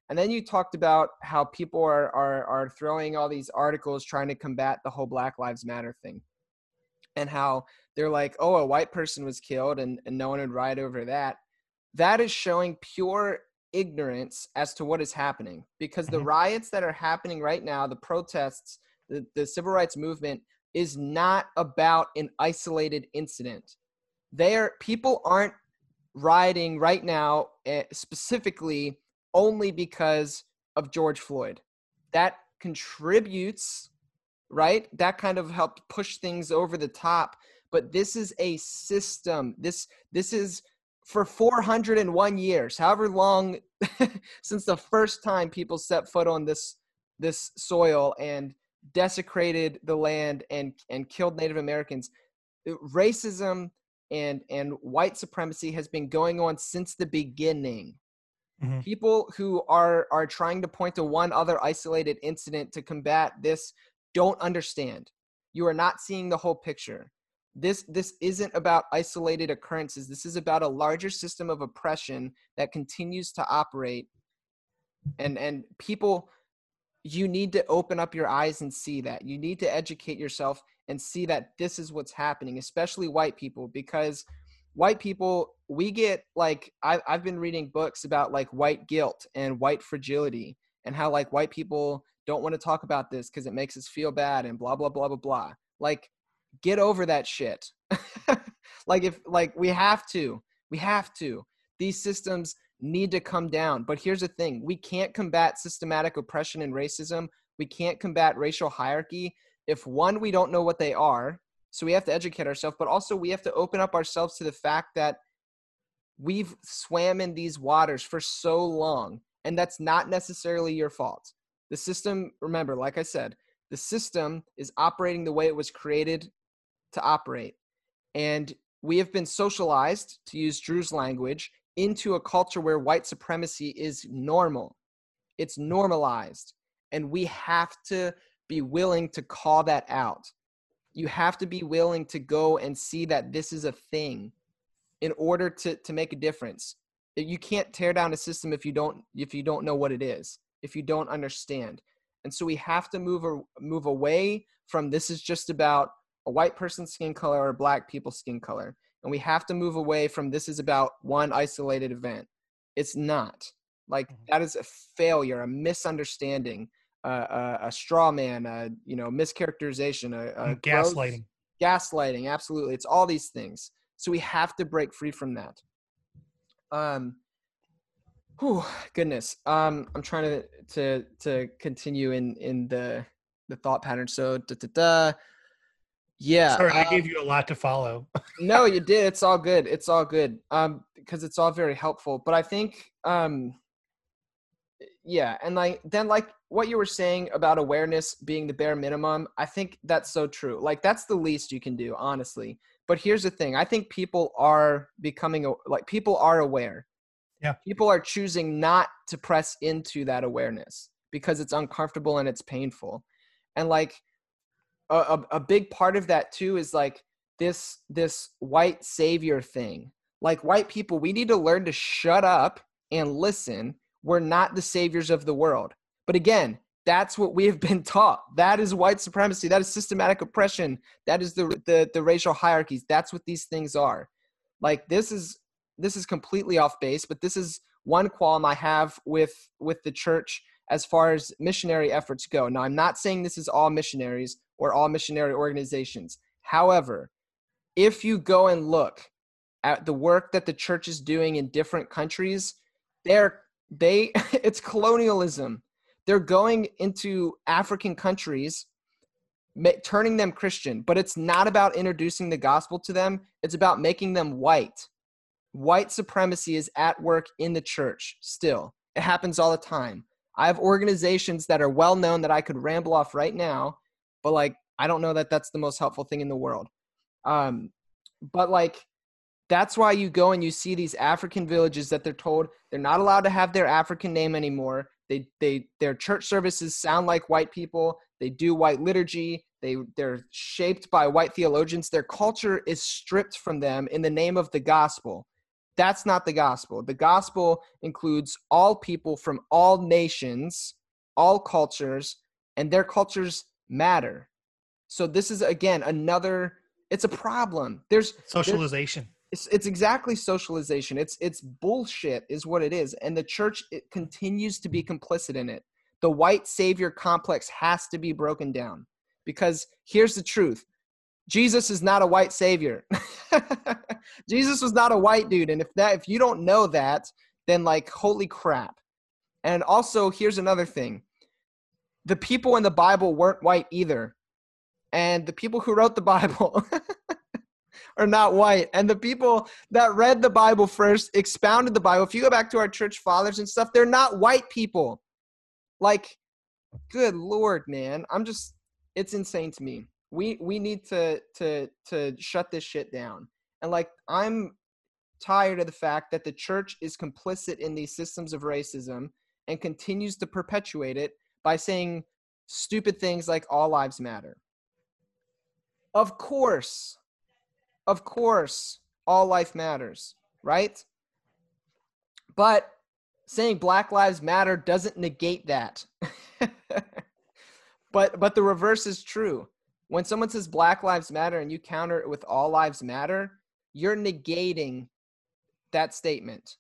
And then you talked about how people are, are are throwing all these articles trying to combat the whole Black Lives Matter thing, and how they're like, "Oh, a white person was killed, and, and no one would ride over that." That is showing pure ignorance as to what is happening because the mm-hmm. riots that are happening right now, the protests, the, the civil rights movement is not about an isolated incident. They are people aren't rioting right now uh, specifically only because of George Floyd. That contributes, right? That kind of helped push things over the top. But this is a system. This this is for 401 years, however long since the first time people set foot on this this soil and desecrated the land and and killed Native Americans, uh, racism and and white supremacy has been going on since the beginning. Mm-hmm. People who are are trying to point to one other isolated incident to combat this don't understand. You are not seeing the whole picture this this isn't about isolated occurrences. This is about a larger system of oppression that continues to operate. And and people you need to open up your eyes and see that. You need to educate yourself and see that this is what's happening especially white people because white people we get like I, i've been reading books about like white guilt and white fragility and how like white people don't want to talk about this because it makes us feel bad and blah blah blah blah blah. Like get over that shit. like if like we have to, we have to. These systems need to come down. But here's the thing, we can't combat systematic oppression and racism. We can't combat racial hierarchy if one we don't know what they are. So we have to educate ourselves, but also we have to open up ourselves to the fact that we've swam in these waters for so long and that's not necessarily your fault. The system, remember, like I said, the system is operating the way it was created to operate. And we have been socialized, to use Drew's language, into a culture where white supremacy is normal. It's normalized. And we have to be willing to call that out. you have to be willing to go and see that this is a thing in order to to make a difference you can't tear down a system if you don't if you don't know what it is if you don't understand and so we have to move move away from this is just about a white person's skin color or black people's skin color. And we have to move away from this is about one isolated event. It's not. Like mm-hmm. that is a failure a misunderstanding uh, a, a straw man a you know mischaracterization a, a gaslighting gross, gaslighting absolutely. It's all these things. So we have to break free from that. Um whew, goodness. Um i'm trying to to to continue in in the the thought pattern. So da, da, da. Yeah sorry i gave um you a lot to follow. No you did. It's all good. It's all good. Um because it's all very helpful. But i think um yeah and like then like what you were saying about awareness being the bare minimum i think that's so true. Like that's the least you can do honestly. But here's the thing. I think people are becoming like people are aware. Yeah. People are choosing not to press into that awareness because it's uncomfortable and it's painful. And like a, a, a big part of that too is like this this white savior thing. Like white people we need to learn to shut up and listen. We're not the saviors of the world. But again that's what we have been taught. That is white supremacy. That is systematic oppression. That is the the, the racial hierarchies. That's what these things are. Like this is this is completely off base but this is one qualm i have with with the church as far as missionary efforts go. Now i'm not saying this is all missionaries or all missionary organizations however if you go and look at the work that the church is doing in different countries they're they it's colonialism they're going into African countries, turning them Christian, but it's not about introducing the gospel to them. It's about making them white. White supremacy is at work in the church still. It happens all the time. I have organizations that are well known that I could ramble off right now, but like, I don't know that that's the most helpful thing in the world. Um, but like, that's why you go and you see these African villages that they're told they're not allowed to have their African name anymore. They they their church services sound like white people. They do white liturgy. They they're shaped by white theologians. Their culture is stripped from them in the name of the gospel. That's not the gospel. The gospel includes all people from all nations, all cultures, and their cultures matter. So this is again another it's a problem. There's socialization. There's, it's, it's exactly socialization. It's it's bullshit, is what it is, and the church it continues to be complicit in it. The white savior complex has to be broken down because here's the truth: Jesus is not a white savior. Jesus was not a white dude, and if that if you don't know that, then like holy crap. And also, here's another thing: the people in the Bible weren't white either, and the people who wrote the Bible. are not white. And the people that read the Bible first, expounded the Bible, if you go back to our church fathers and stuff, they're not white people. Like, good Lord, man. I'm just, it's insane to me. We we need to to to shut this shit down. And like I'm tired of the fact that the church is complicit in these systems of racism and continues to perpetuate it by saying stupid things like all lives matter. Of course, of course, all life matters, right? But saying Black Lives Matter doesn't negate that. but but the reverse is true. When someone says Black Lives Matter and you counter it with all lives matter, you're negating that statement.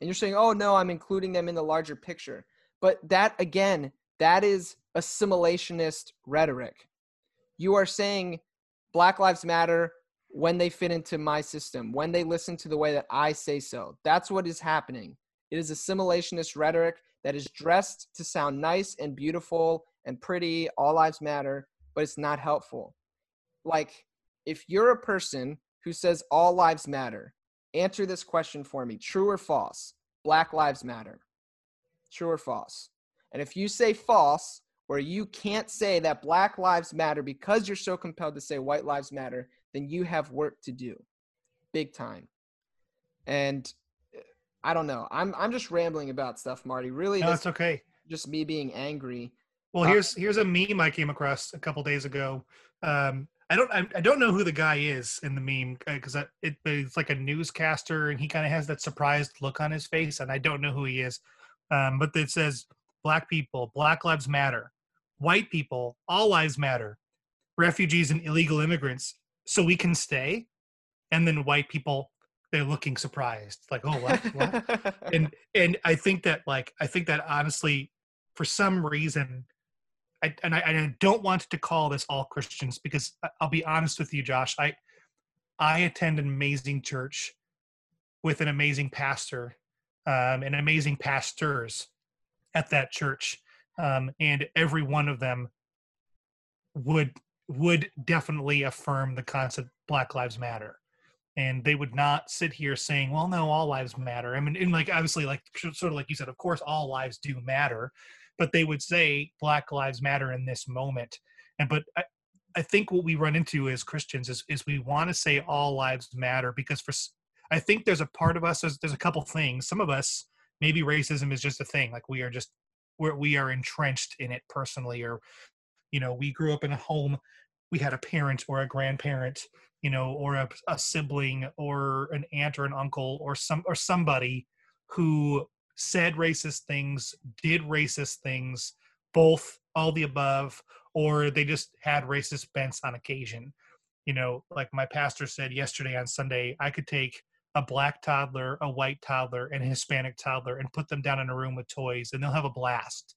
And you're saying, "Oh no, I'm including them in the larger picture." But that again, that is assimilationist rhetoric. You are saying Black Lives Matter when they fit into my system, when they listen to the way that I say so. That's what is happening. It is assimilationist rhetoric that is dressed to sound nice and beautiful and pretty, all lives matter, but it's not helpful. Like, if you're a person who says all lives matter, answer this question for me true or false? Black lives matter. True or false? And if you say false, where you can't say that black lives matter because you're so compelled to say white lives matter, then you have work to do. Big time. And i don't know. I'm i'm just rambling about stuff marty. Really no, that's okay. just me being angry. Well uh, here's here's a meme i came across a couple days ago. Um, I don't I, I don't know who the guy is in the meme because uh, it, it's like a newscaster and he kind of has that surprised look on his face and I don't know who he is. Um, but it says black people, Black Lives Matter, white people, all lives matter, refugees and illegal immigrants, so we can stay. And then white people, they're looking surprised, like, oh, what? what? and and I think that like I think that honestly, for some reason, I, and I, I don't want to call this all Christians because I'll be honest with you, Josh. I I attend an amazing church with an amazing pastor um, and amazing pastors at that church, um, and every one of them would would definitely affirm the concept Black Lives Matter, and they would not sit here saying, "Well, no, all lives matter." I mean, and like obviously, like sort of like you said, of course, all lives do matter, but they would say Black Lives Matter in this moment. And but I, I think what we run into as Christians is is we want to say all lives matter because for I think there's a part of us there's, there's a couple things. Some of us maybe racism is just a thing like we are just where we are entrenched in it personally or you know we grew up in a home we had a parent or a grandparent you know or a, a sibling or an aunt or an uncle or some or somebody who said racist things, did racist things, both all the above, or they just had racist bents on occasion. You know, like my pastor said yesterday on Sunday, I could take a black toddler, a white toddler, and a Hispanic toddler and put them down in a room with toys and they'll have a blast.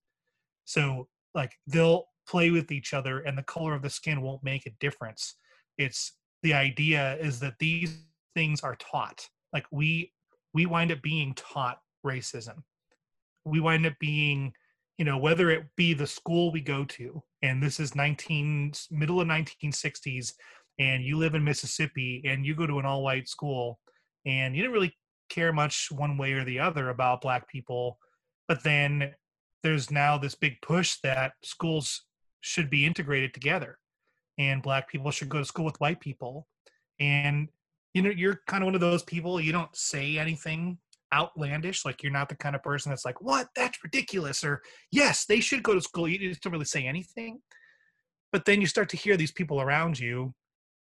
So, like, they'll play with each other and the color of the skin won't make a difference. It's the idea is that these things are taught. Like, we we wind up being taught racism. We wind up being, you know, whether it be the school we go to, and this is 19 middle of 1960s, and you live in Mississippi and you go to an all-white school, and you didn't really care much one way or the other about black people, but then there's now this big push that schools should be integrated together and black people should go to school with white people and you know you're kind of one of those people you don't say anything outlandish. Like you're not the kind of person that's like, "What? That's ridiculous," or "Yes, they should go to school." You just don't really say anything. But then you start to hear these people around you.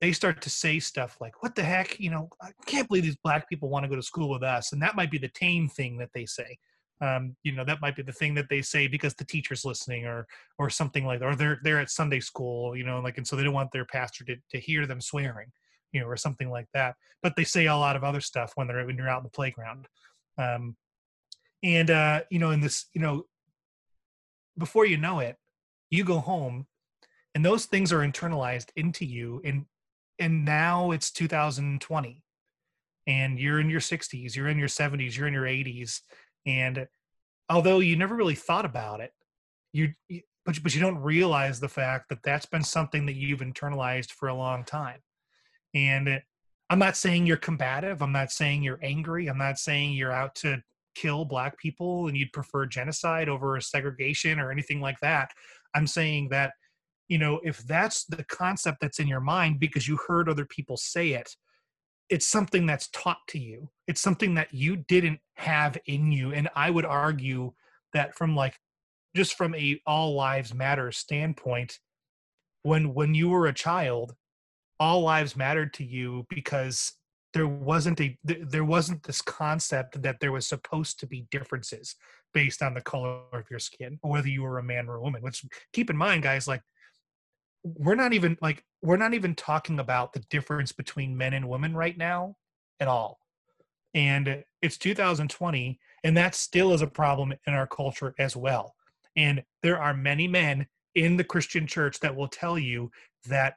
They start to say stuff like, "What the heck? You know, I can't believe these black people want to go to school with us." And that might be the tame thing that they say. Um, you know, that might be the thing that they say because the teacher's listening, or or something like that. Or they're they're at Sunday school, you know, like, and so they don't want their pastor to to hear them swearing you know, or something like that. But they say a lot of other stuff when they're when you're out in the playground. Um, and uh, you know, in this, you know, before you know it, you go home, and those things are internalized into you, and and now it's 2020, and you're in your 60s, you're in your 70s, you're in your 80s, and although you never really thought about it, you, you but but you don't realize the fact that that's been something that you've internalized for a long time, and I'm not saying you're combative. I'm not saying you're angry. I'm not saying you're out to kill black people and you'd prefer genocide over segregation or anything like that. I'm saying that, you know, if that's the concept that's in your mind because you heard other people say it, it's something that's taught to you. It's something that you didn't have in you. And I would argue that from like just from a all lives matter standpoint, when when you were a child, all lives mattered to you because there wasn't a there wasn't this concept that there was supposed to be differences based on the color of your skin or whether you were a man or a woman which keep in mind guys like we're not even like we're not even talking about the difference between men and women right now at all. And it's 2020 and that still is a problem in our culture as well. And there are many men in the christian church that will tell you that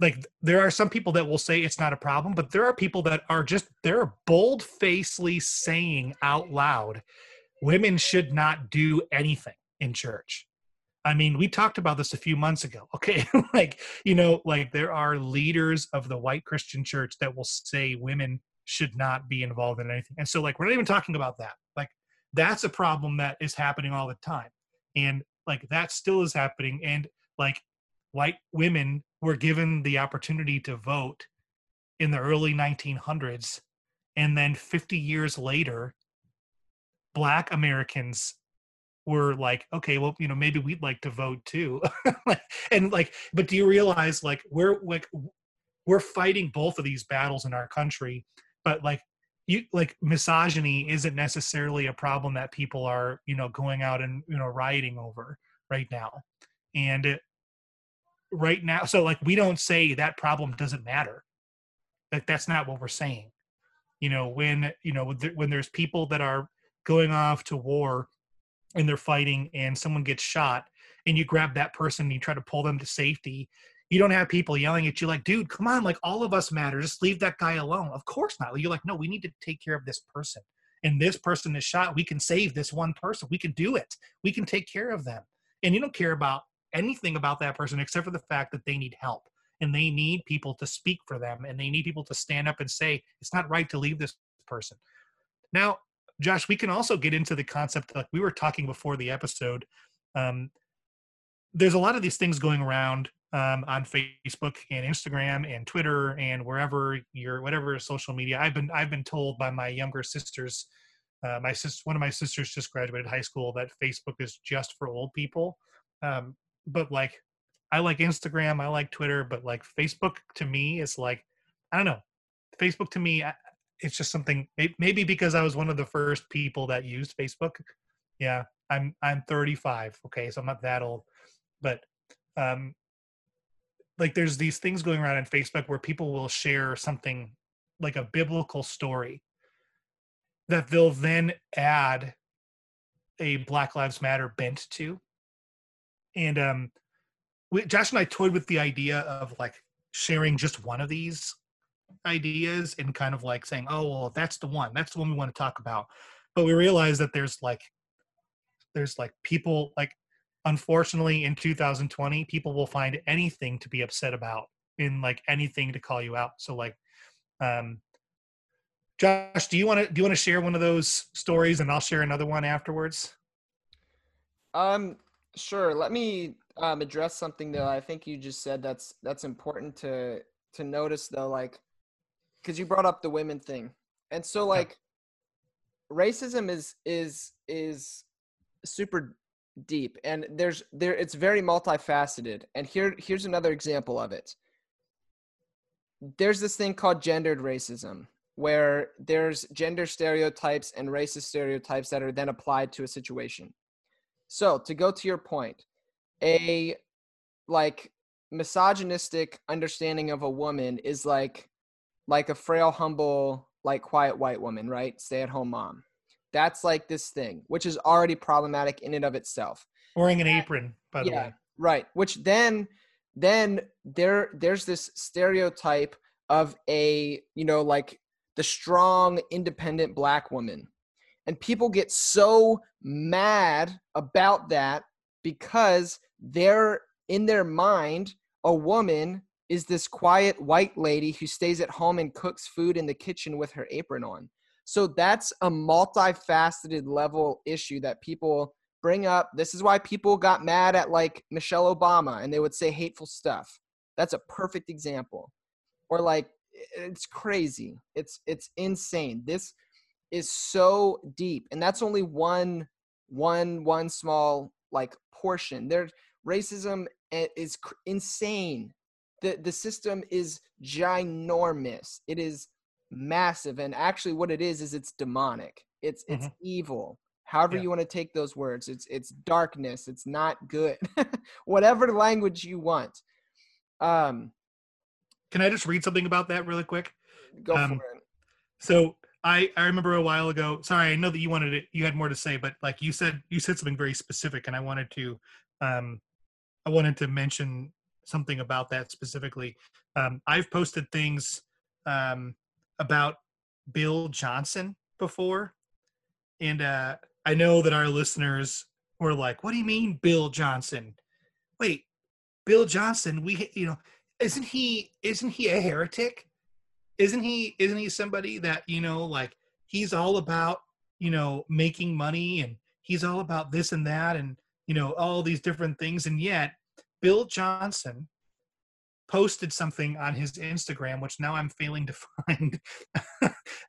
like there are some people that will say it's not a problem but there are people that are just they're bold facedly saying out loud women should not do anything in church i mean we talked about this a few months ago okay? Like you know like there are leaders of the white christian church that will say women should not be involved in anything. And so like we're not even talking about that. Like that's a problem that is happening all the time. And like that still is happening. And like white women were given the opportunity to vote in the early 1900s and then 50 years later black americans were like, okay, well, you know, maybe we'd like to vote too. and like, but do you realize like we're like we're fighting both of these battles in our country, but like you like misogyny isn't necessarily a problem that people are, you know, going out and you know rioting over right now. And it, right now, so like we don't say that problem doesn't matter. Like that's not what we're saying. You know, when you know when there's people that are going off to war and they're fighting and someone gets shot and you grab that person and you try to pull them to safety you don't have people yelling at you like dude come on like all of us matter. Just leave that guy alone. Of course not. You're like no we need to take care of this person. And this person is shot. We can save this one person. We can do it. We can take care of them. And you don't care about anything about that person except for the fact that they need help and they need people to speak for them and they need people to stand up and say it's not right to leave this person. Now Josh, we can also get into the concept like we were talking before the episode. Um, there's a lot of these things going around um, on Facebook and Instagram and Twitter and wherever your whatever social media. I've been I've been told by my younger sisters, uh, my sister one of my sisters just graduated high school that Facebook is just for old people. Um, but like, I like Instagram, I like Twitter, but like Facebook to me is like, I don't know. Facebook to me, it's just something maybe because I was one of the first people that used Facebook. Yeah, I'm I'm 35. Okay, so I'm not that old, but um, like there's these things going around on Facebook where people will share something like a biblical story that they'll then add a Black Lives Matter bent to, and um, we, Josh and I toyed with the idea of like sharing just one of these ideas and kind of like saying, oh, well, that's the one. That's the one we want to talk about. But we realize that there's like, there's like people like, unfortunately, in 2020, people will find anything to be upset about in like anything to call you out. So like, um, Josh, do you want to do you want to share one of those stories, and I'll share another one afterwards? Um, sure. Let me um, address something that I think you just said that's that's important to to notice though. Like, because you brought up the women thing, and so like yeah. racism is is is super deep, and there's there it's very multifaceted. And here here's another example of it. There's this thing called gendered racism, where there's gender stereotypes and racist stereotypes that are then applied to a situation. So to go to your point, a like misogynistic understanding of a woman is like like a frail, humble, like quiet white woman, right? Stay at home mom. That's like this thing, which is already problematic in and of itself. Wearing an apron, by the yeah, way. Right. Which then then there there's this stereotype of a, you know, like the strong, independent black woman. And people get so mad about that because they're in their mind a woman is this quiet white lady who stays at home and cooks food in the kitchen with her apron on. So that's a multifaceted level issue that people bring up. This is why people got mad at like Michelle Obama and they would say hateful stuff. That's a perfect example. Or like it's crazy. It's it's insane. This is so deep and that's only one one one small like portion. There racism eh, is insane the the system is ginormous. It is massive, and actually, what it is is it's demonic. It's it's mm-hmm. evil. However yeah. you want to take those words, it's it's darkness. It's not good. Whatever language you want. Um, can I just read something about that really quick? Go um, for it. So I I remember a while ago. Sorry, I know that you wanted it. You had more to say, but like you said, you said something very specific, and I wanted to um, I wanted to mention something about that specifically. Um, I've posted things um, about Bill Johnson before, and uh, I know that our listeners were like, "What do you mean, Bill Johnson? Wait, Bill Johnson? We, you know, isn't he? Isn't he a heretic? Isn't he? Isn't he somebody that you know, like he's all about you know making money and he's all about this and that and you know all these different things, and yet Bill Johnson posted something on his Instagram, which now I'm failing to find.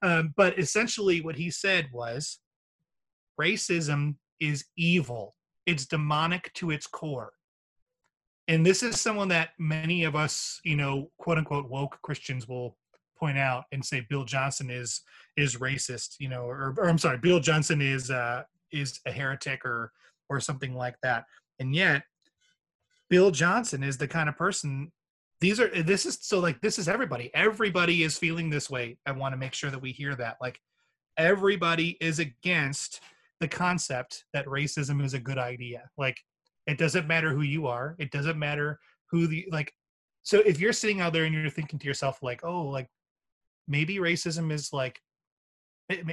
um, but essentially, what he said was racism is evil. It's demonic to its core. And this is someone that many of us, you know, quote unquote woke Christians will point out and say Bill Johnson is is racist, you know, or, or I'm sorry, Bill Johnson is uh, is a heretic or or something like that. And yet, Bill Johnson is the kind of person. These are eh, this is so like this is everybody. Everybody is feeling this way. I want to make sure that we hear that. Like everybody is against the concept that racism is a good idea. Like it doesn't matter who you are. It doesn't matter who the like. So if you're sitting out there and you're thinking to yourself like, oh, like maybe racism is like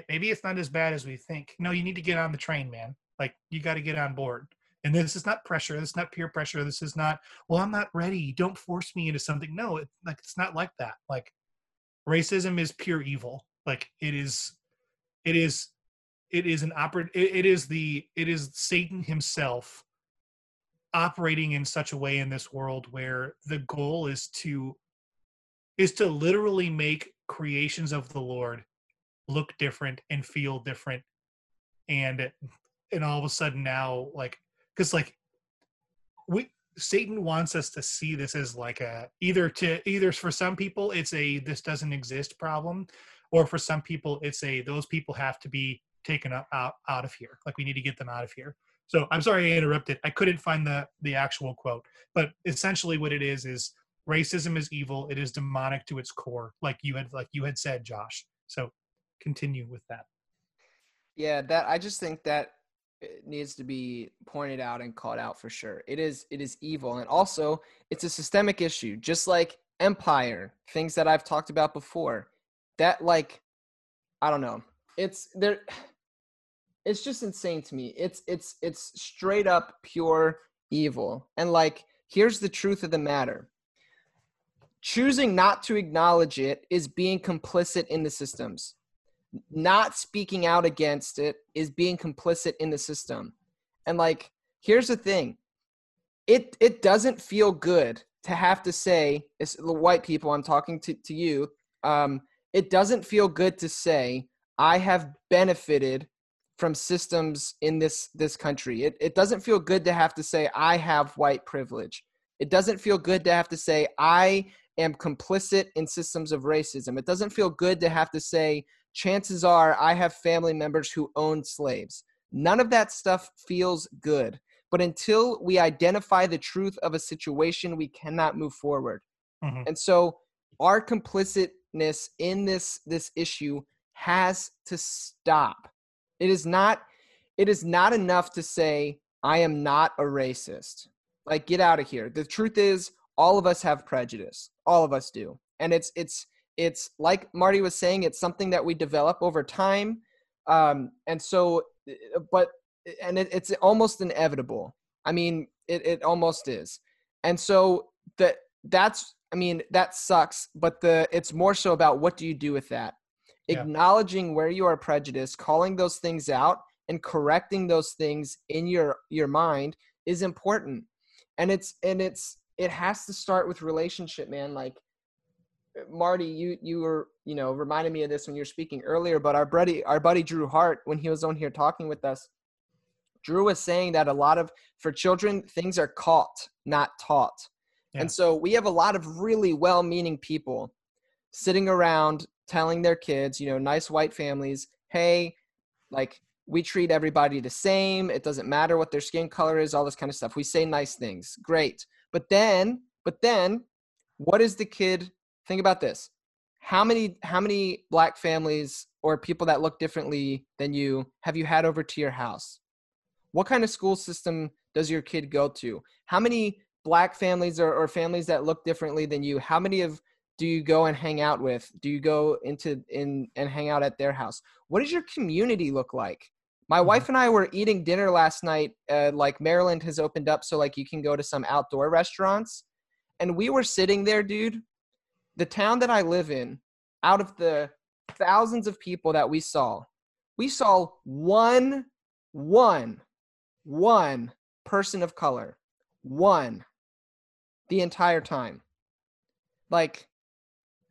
maybe it's not as bad as we think. No, you need to get on the train, man. Like you got to get on board. And this is not pressure. This is not peer pressure. This is not, well, I'm not ready. Don't force me into something. No, it, like it's not like that. Like racism is pure evil. Like it is, it is, it is an operate. It, it is the, it is Satan himself operating in such a way in this world where the goal is to, is to literally make creations of the Lord look different and feel different and and all of a sudden now like because like we satan wants us to see this as like a either to either for some people it's a this doesn't exist problem or for some people it's a those people have to be taken out out of here. Like we need to get them out of here. So i'm sorry i interrupted. I couldn't find the the actual quote. But essentially what it is is racism is evil. It is demonic to its core like you had like you had said josh. So continue with that. Yeah that i just think that needs to be pointed out and called out for sure. It is it is evil and also it's a systemic issue just like empire, things that I've talked about before. That like I don't know. It's there it's just insane to me. It's it's it's straight up pure evil. And like here's the truth of the matter. Choosing not to acknowledge it is being complicit in the systems not speaking out against it is being complicit in the system. And like, here's the thing. It it doesn't feel good to have to say, it's the white people, I'm talking to, to you. Um, it doesn't feel good to say, I have benefited from systems in this this country. It it doesn't feel good to have to say I have white privilege. It doesn't feel good to have to say I am complicit in systems of racism. It doesn't feel good to have to say chances are I have family members who own slaves. None of that stuff feels good. But until we identify the truth of a situation, we cannot move forward. Mm-hmm. And so our complicitness in this this issue has to stop. It is not it is not enough to say I am not a racist. Like get out of here. The truth is all of us have prejudice. All of us do. And it's it's it's like Marty was saying, it's something that we develop over time. Um, and so, uh, but, and it, it's almost inevitable. I mean, it, it almost is. And so that that's, I mean, that sucks, but the, it's more so about what do you do with that? Yeah. Acknowledging where you are prejudiced, calling those things out and correcting those things in your, your mind is important. And it's, and it's, it has to start with relationship, man. Like, Marty, you you were you know reminded me of this when you were speaking earlier. But our buddy our buddy Drew Hart, when he was on here talking with us, Drew was saying that a lot of for children things are caught, not taught. Yeah. And so we have a lot of really well-meaning people sitting around telling their kids, you know, nice white families, hey, like we treat everybody the same. It doesn't matter what their skin color is, all this kind of stuff. We say nice things. Great. But then, but then what is the kid think about this. How many how many black families or people that look differently than you have you had over to your house? What kind of school system does your kid go to? How many black families or, or families that look differently than you how many of do you go and hang out with? Do you go into in and hang out at their house? What does your community look like? My mm-hmm. wife and i were eating dinner last night uh, like maryland has opened up so like you can go to some outdoor restaurants and we were sitting there dude the town that I live in, out of the thousands of people that we saw, we saw one, one, one person of color. One. The entire time. Like,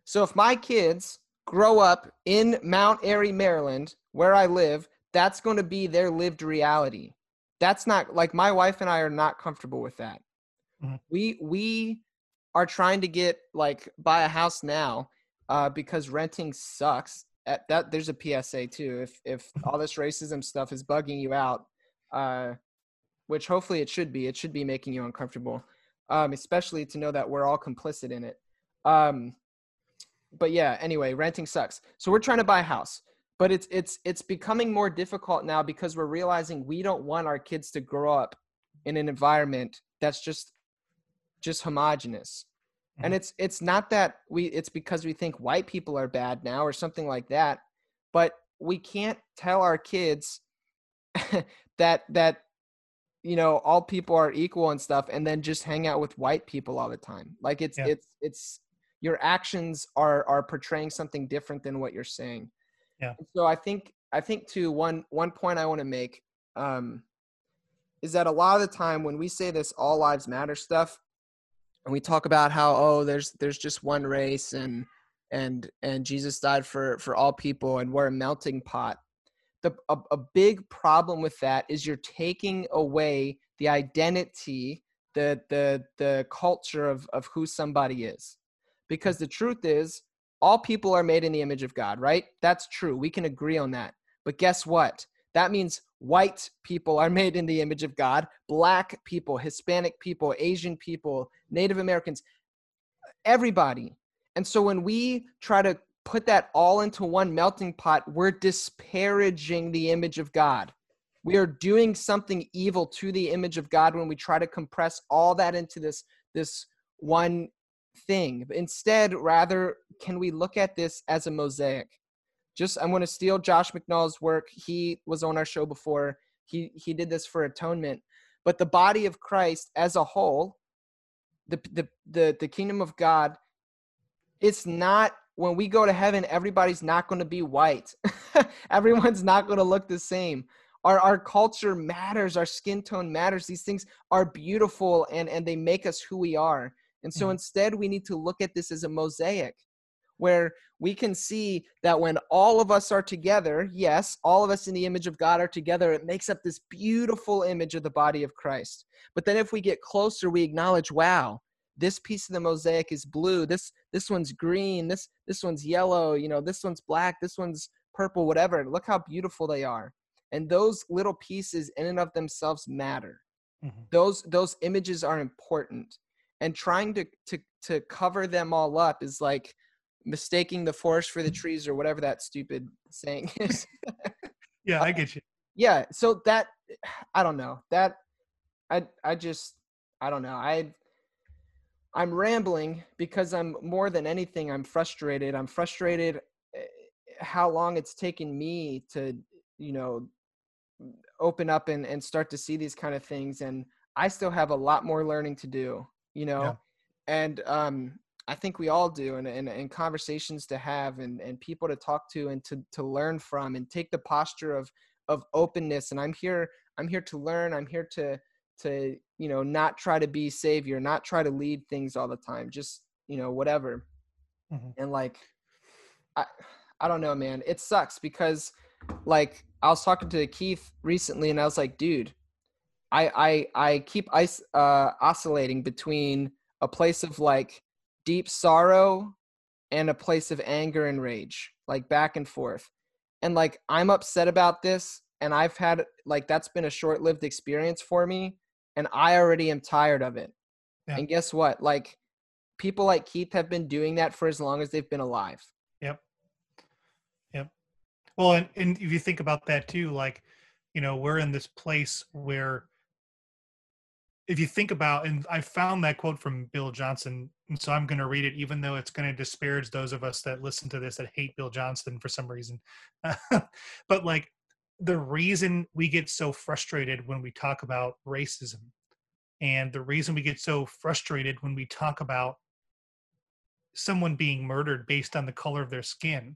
so if my kids grow up in Mount Airy, Maryland, where I live, that's going to be their lived reality. that's not like my wife and I are not comfortable with that. Mm-hmm. We we are trying to get like buy a house now uh, because renting sucks. At that there's a PSA too. If if all this racism stuff is bugging you out, uh, which hopefully it should be, it should be making you uncomfortable, um, especially to know that we're all complicit in it. Um, but yeah, anyway, renting sucks. So we're trying to buy a house but it's it's it's becoming more difficult now because we're realizing we don't want our kids to grow up in an environment that's just just homogenous mm-hmm. and it's it's not that we it's because we think white people are bad now or something like that but we can't tell our kids that that you know all people are equal and stuff and then just hang out with white people all the time like it's yeah. it's it's your actions are are portraying something different than what you're saying yeah. So I think I think too one one point I want to make um, is that a lot of the time when we say this all lives matter stuff, and we talk about how oh there's there's just one race and and and Jesus died for for all people and we're a melting pot. The a, a big problem with that is you're taking away the identity, the the the culture of of who somebody is, because the truth is all people are made in the image of God, right? That's true. We can agree on that. But guess what? That means white people are made in the image of God, black people, Hispanic people, Asian people, Native Americans, everybody. And so when we try to put that all into one melting pot, we're disparaging the image of God. We are doing something evil to the image of God when we try to compress all that into this this one thing. But Instead, rather, can we look at this as a mosaic? Just I'm going to steal Josh McNall's work. He was on our show before. He he did this for atonement. But the body of Christ as a whole, the the the, the kingdom of God, it's not when we go to heaven, everybody's not going to be white. Everyone's not going to look the same. Our, our culture matters. Our skin tone matters. These things are beautiful and, and they make us who we are. And so mm-hmm. instead, we need to look at this as a mosaic where we can see that when all of us are together, yes, all of us in the image of God are together, it makes up this beautiful image of the body of Christ. But then if we get closer, we acknowledge, wow, this piece of the mosaic is blue, this this one's green, this this one's yellow, you know, this one's black, this one's purple, whatever. Look how beautiful they are. And those little pieces in and of themselves matter. Mm-hmm. Those those images are important and trying to to to cover them all up is like mistaking the forest for the trees or whatever that stupid saying is. yeah, I get you. Yeah, so that I don't know. That I I just I don't know. I I'm rambling because I'm more than anything I'm frustrated. I'm frustrated eh, how long it's taken me to, you know, open up and, and start to see these kind of things and I still have a lot more learning to do you know, yeah. and um, I think we all do, and, and, and conversations to have, and, and people to talk to, and to to learn from, and take the posture of of openness. And I'm here, I'm here to learn. I'm here to to you know not try to be savior, not try to lead things all the time. Just you know whatever, mm-hmm. and like I I don't know, man. It sucks because like I was talking to Keith recently, and I was like, dude I I I keep ice uh, oscillating between a place of like deep sorrow and a place of anger and rage, like back and forth. And like I'm upset about this, and I've had like that's been a short-lived experience for me, and I already am tired of it. Yeah. And guess what? Like people like Keith have been doing that for as long as they've been alive. Yep. Yep. Well, and, and if you think about that too, like, you know, we're in this place where if you think about and i found that quote from bill johnson and so i'm going to read it even though it's going to disparage those of us that listen to this that hate bill johnson for some reason. But like the reason we get so frustrated when we talk about racism and the reason we get so frustrated when we talk about someone being murdered based on the color of their skin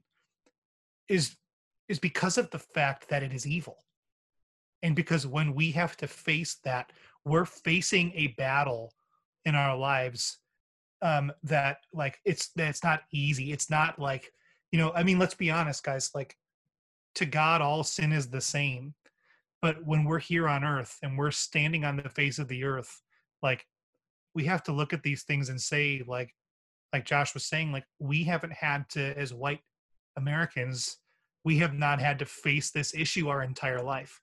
is is because of the fact that it is evil. And because when we have to face that we're facing a battle in our lives um that like it's that's not easy. It's not like you know i mean let's be honest guys like to god all sin is the same. But when we're here on earth and we're standing on the face of the earth like we have to look at these things and say like like josh was saying like we haven't had to as white americans we have not had to face this issue our entire life.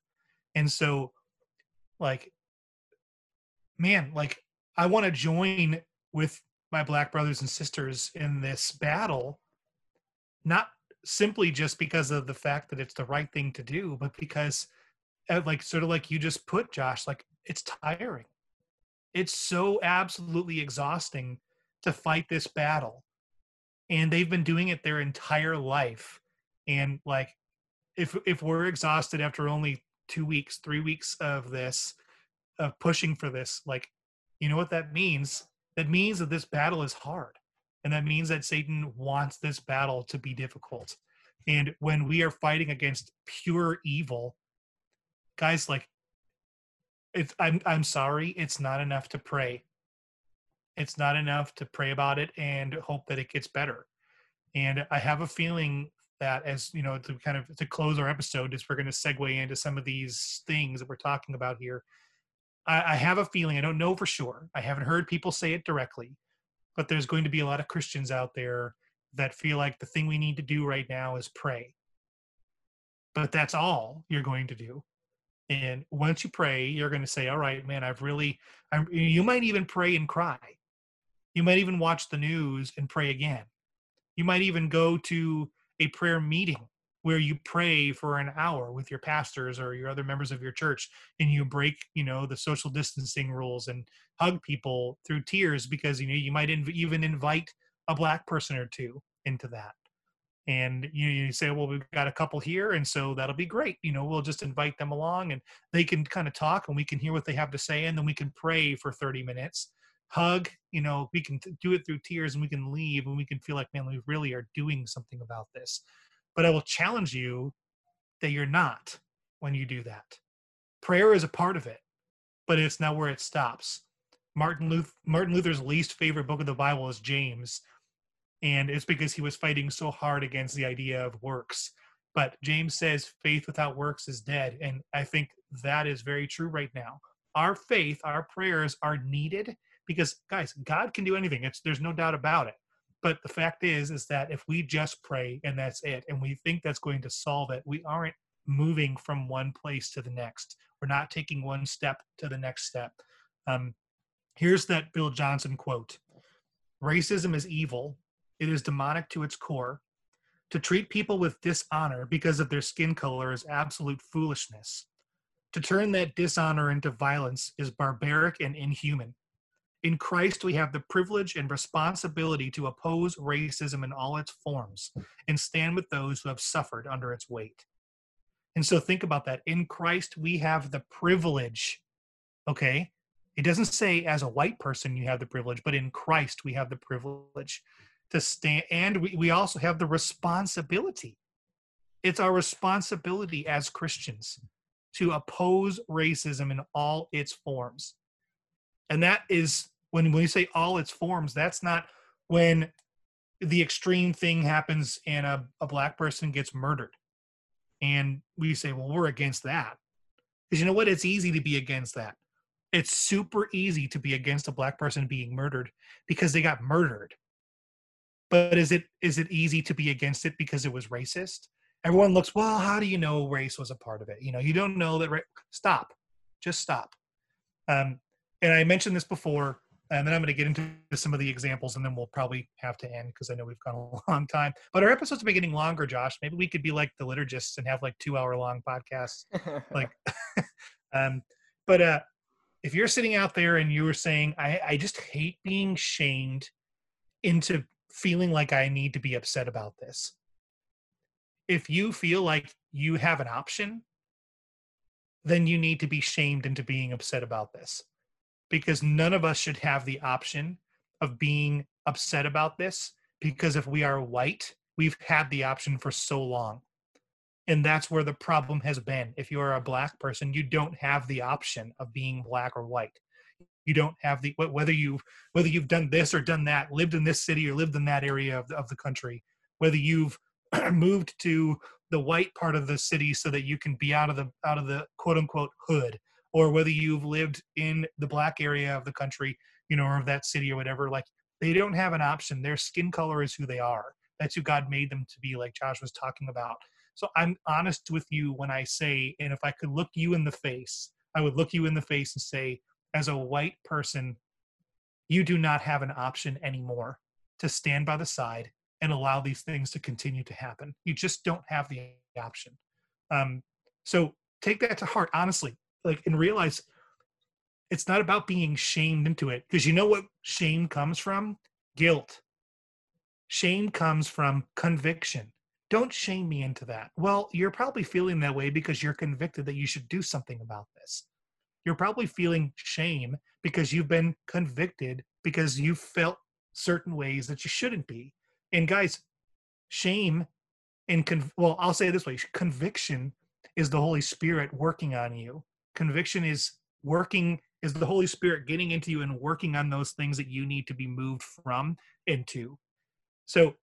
And so like man like i want to join with my black brothers and sisters in this battle not simply just because of the fact that it's the right thing to do but because uh, like sort of like you just put josh like it's tiring. It's so absolutely exhausting to fight this battle. And they've been doing it their entire life. And like if if we're exhausted after only two weeks three weeks of this of pushing for this like you know what that means that means that this battle is hard and that means that satan wants this battle to be difficult. And when we are fighting against pure evil guys like it's i'm i'm sorry it's not enough to pray. It's not enough to pray about it and hope that it gets better. And i have a feeling that as you know to kind of to close our episode is we're going to segue into some of these things that we're talking about here I, I have a feeling i don't know for sure i haven't heard people say it directly but there's going to be a lot of christians out there that feel like the thing we need to do right now is pray. But that's all you're going to do. And once you pray you're going to say all right man i've really I'm, you might even pray and cry. You might even watch the news and pray again. You might even go to a prayer meeting where you pray for an hour with your pastors or your other members of your church and you break you know the social distancing rules and hug people through tears because you know you might inv- even invite a black person or two into that. And you, you say well we've got a couple here and so that'll be great. You know we'll just invite them along and they can kind of talk and we can hear what they have to say and then we can pray for 30 minutes hug you know we can do it through tears and we can leave and we can feel like man we really are doing something about this but i will challenge you that you're not when you do that. Prayer is a part of it but it's not where it stops. Martin luther martin luther's least favorite book of the bible is james and it's because he was fighting so hard against the idea of works. But james says faith without works is dead and i think that is very true right now. Our faith our prayers are needed because guys god can do anything. It's there's no doubt about it but the fact is is that if we just pray and that's it and we think that's going to solve it we aren't moving from one place to the next. We're not taking one step to the next step. Um, here's that bill johnson quote racism is evil. It is demonic to its core. To treat people with dishonor because of their skin color is absolute foolishness. To turn that dishonor into violence is barbaric and inhuman in Christ, we have the privilege and responsibility to oppose racism in all its forms and stand with those who have suffered under its weight. And so think about that. In Christ, we have the privilege, okay? It doesn't say as a white person you have the privilege, but in Christ, we have the privilege to stand, and we, we also have the responsibility. It's our responsibility as Christians to oppose racism in all its forms and that is when when you say all its forms that's not when the extreme thing happens and a, a black person gets murdered. And we say well we're against that. Because you know what? It's easy to be against that. It's super easy to be against a black person being murdered because they got murdered. But is it is it easy to be against it because it was racist? Everyone looks well how do you know race was a part of it? You know you don't know that ra- stop. Just stop. Um, and I mentioned this before, and then I'm going to get into some of the examples, and then we'll probably have to end because I know we've gone a long time. But our episodes have been getting longer, Josh. Maybe we could be like the liturgists and have like two hour long podcasts. like, um, but uh, if you're sitting out there and you were saying, I, I just hate being shamed into feeling like I need to be upset about this. If you feel like you have an option, then you need to be shamed into being upset about this because none of us should have the option of being upset about this because if we are white, we've had the option for so long. And that's where the problem has been. If you are a black person, you don't have the option of being black or white. You don't have the whether you whether you've done this or done that, lived in this city or lived in that area of the, of the country, whether you've moved to the white part of the city so that you can be out of the out of the quote unquote hood or whether you've lived in the black area of the country you know or of that city or whatever like they don't have an option their skin color is who they are that's who god made them to be like josh was talking about so i'm honest with you when i say and if i could look you in the face i would look you in the face and say as a white person you do not have an option anymore to stand by the side and allow these things to continue to happen. You just don't have the option. Um, so take that to heart, honestly, like and realize it's not about being shamed into it because you know what shame comes from? Guilt. Shame comes from conviction. Don't shame me into that. Well, you're probably feeling that way because you're convicted that you should do something about this. You're probably feeling shame because you've been convicted because you felt certain ways that you shouldn't be and guys, shame and con- well, I'll say it this way: conviction is the Holy Spirit working on you. Conviction is working is the Holy Spirit getting into you and working on those things that you need to be moved from into. So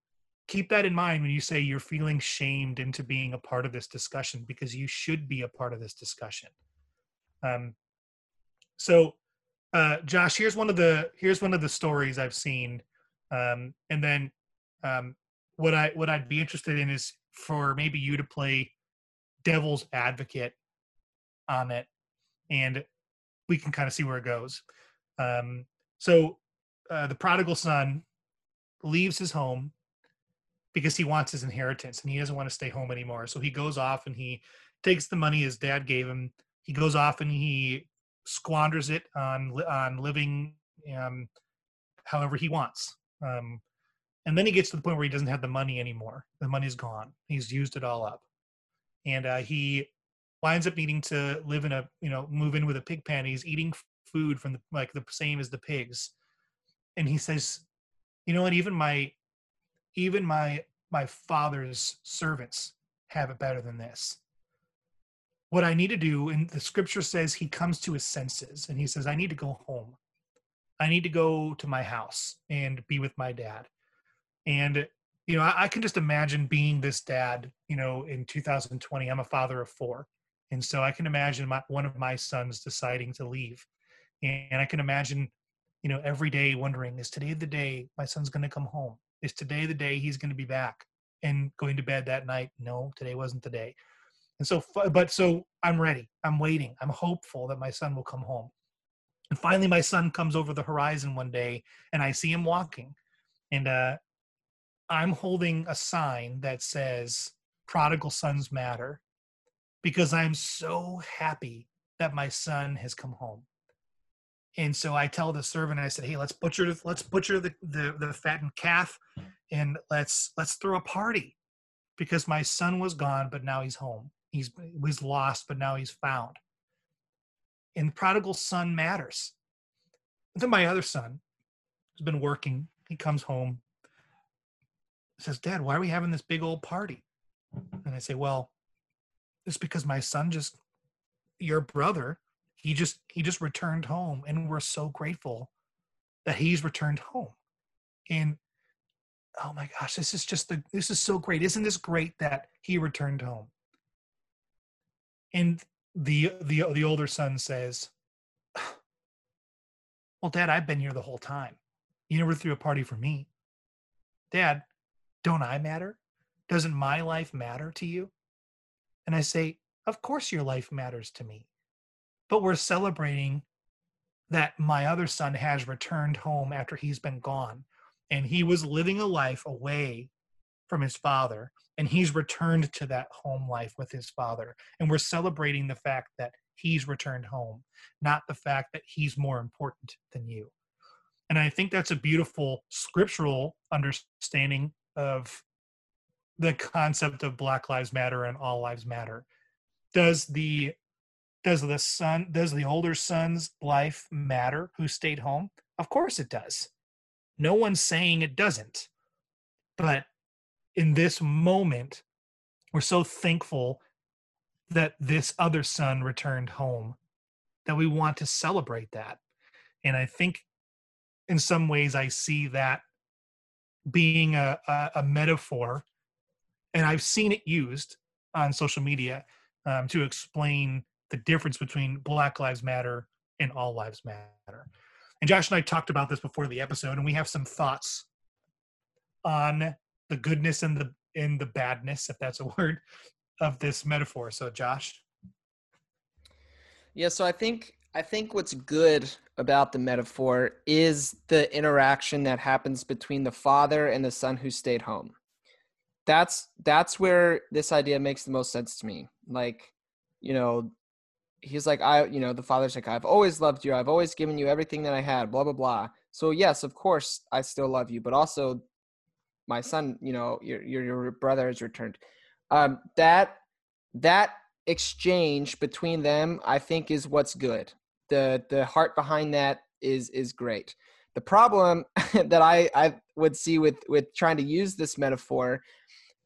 keep that in mind when you say you're feeling shamed into being a part of this discussion because you should be a part of this discussion. Um, so, uh, Josh, here's one of the here's one of the stories I've seen, um, and then um, what I what I'd be interested in is for maybe you to play devil's advocate on it, and we can kind of see where it goes. Um, so uh, the prodigal son leaves his home because he wants his inheritance and he doesn't want to stay home anymore. So he goes off and he takes the money his dad gave him. He goes off and he squanders it on on living um, however he wants. Um, and then he gets to the point where he doesn't have the money anymore. The money's gone. He's used it all up, and uh, he winds up needing to live in a you know move in with a pig pen. He's eating food from the like the same as the pigs, and he says, "You know what? Even my even my my father's servants have it better than this." What I need to do, and the scripture says he comes to his senses and he says, I need to go home. I need to go to my house and be with my dad and you know I, I, can just imagine being this dad you know in 2020 i'm a father of four and so i can imagine my, one of my sons deciding to leave. And i can imagine you know every day wondering is today the day my son's going to come home? Is today the day he's going to be back and going to bed that night? No today wasn't the day. And so but so i'm ready. I'm waiting. I'm hopeful that my son will come home. And finally my son comes over the horizon one day and i see him walking. And uh, I'm holding a sign that says prodigal sons matter because I'm so happy that my son has come home. And so I tell the servant, I said, "Hey, let's butcher, let's butcher the, the the fattened calf, and let's let's throw a party, because my son was gone, but now he's home. He's was lost, but now he's found. And prodigal son matters. then my other son, has been working, he comes home, says, Dad, why are we having this big old party? And I say, Well, it's because my son just, your brother, he just he just returned home, and we're so grateful that he's returned home. And oh my gosh, this is just the this is so great. Isn't this great that he returned home? And the the the older son says, Well, Dad, I've been here the whole time. You never threw a party for me. Dad, don't I matter? Doesn't my life matter to you? And I say, Of course, your life matters to me. But we're celebrating that my other son has returned home after he's been gone. And he was living a life away from his father. And he's returned to that home life with his father. And we're celebrating the fact that he's returned home, not the fact that he's more important than you. And I think that's a beautiful scriptural understanding of the concept of black lives matter and all lives matter. Does the does the son does the older son's life matter who stayed home? Of course it does. No one's saying it doesn't. But in this moment we're so thankful that this other son returned home that we want to celebrate that. And i think in some ways i see that being a, a, a metaphor and I've seen it used on social media um, to explain the difference between Black Lives Matter and All Lives Matter. And Josh and I talked about this before the episode, and we have some thoughts on the goodness and the in the badness, if that's a word, of this metaphor. So, Josh. Yeah, so I think I think what's good about the metaphor is the interaction that happens between the father and the son who stayed home. That's that's where this idea makes the most sense to me. Like, you know, he's like, I, you know, the father's like, I've always loved you. I've always given you everything that I had, blah, blah, blah. So yes, of course I still love you, but also my son, you know, your, your, your brother has returned. Um, that, that exchange between them, I think is what's good. The, the heart behind that is, is great. The problem that I, I would see with, with trying to use this metaphor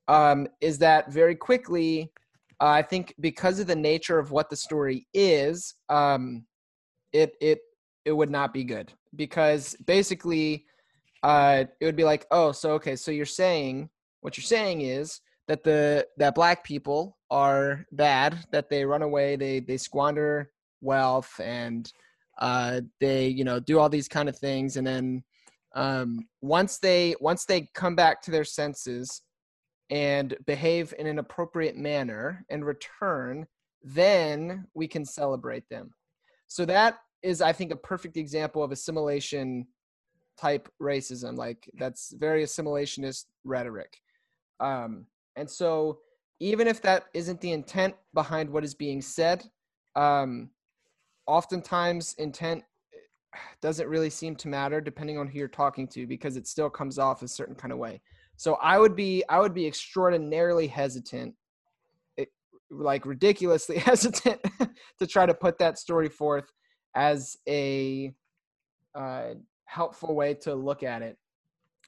um, is that very quickly uh, I think because of the nature of what the story is, um, it it it would not be good. Because basically, uh, it would be like, oh, so okay, so you're saying what you're saying is that the that black people are bad, that they run away, they they squander wealth, and uh, they you know do all these kind of things, and then um, once they once they come back to their senses and behave in an appropriate manner and return, then we can celebrate them. So that is, I think, a perfect example of assimilation type racism. Like that's very assimilationist rhetoric. Um, and so, even if that isn't the intent behind what is being said, um, oftentimes intent doesn't really seem to matter depending on who you're talking to because it still comes off a certain kind of way. So I would be I would be extraordinarily hesitant, it, like ridiculously hesitant to try to put that story forth as a uh, helpful way to look at it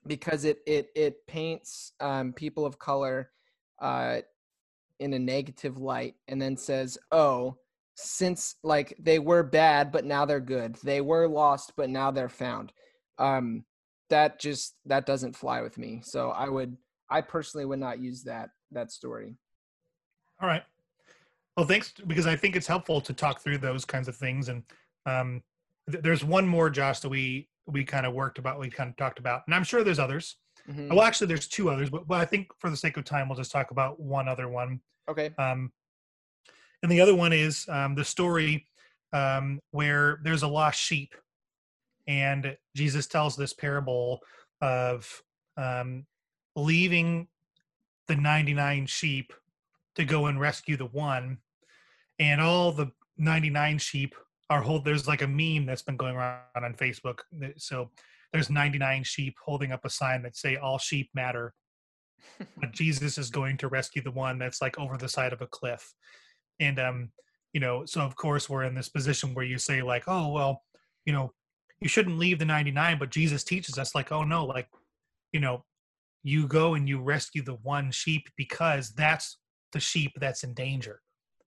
because it it it paints um, people of color uh, in a negative light and then says, "Oh, since like they were bad, but now they're good. They were lost, but now they're found." Um, that just that doesn't fly with me. So I would I personally would not use that that story. All right. Well, thanks because I think it's helpful to talk through those kinds of things. And um, th- there's one more, Josh, that we we kind of worked about, we kind of talked about, and I'm sure there's others. Mm-hmm. Well, actually, there's two others, but, but I think for the sake of time, we'll just talk about one other one. Okay. Um, and the other one is um, the story um, where there's a lost sheep and Jesus tells this parable of um, leaving the 99 sheep to go and rescue the one, and all the 99 sheep are hold. There's like a meme that's been going around on Facebook. So there's 99 sheep holding up a sign that say "All sheep matter," but Jesus is going to rescue the one that's like over the side of a cliff, and um, you know, so of course we're in this position where you say like, oh well, you know, you shouldn't leave the 99 but jesus teaches us like oh no like you know you go and you rescue the one sheep because that's the sheep that's in danger.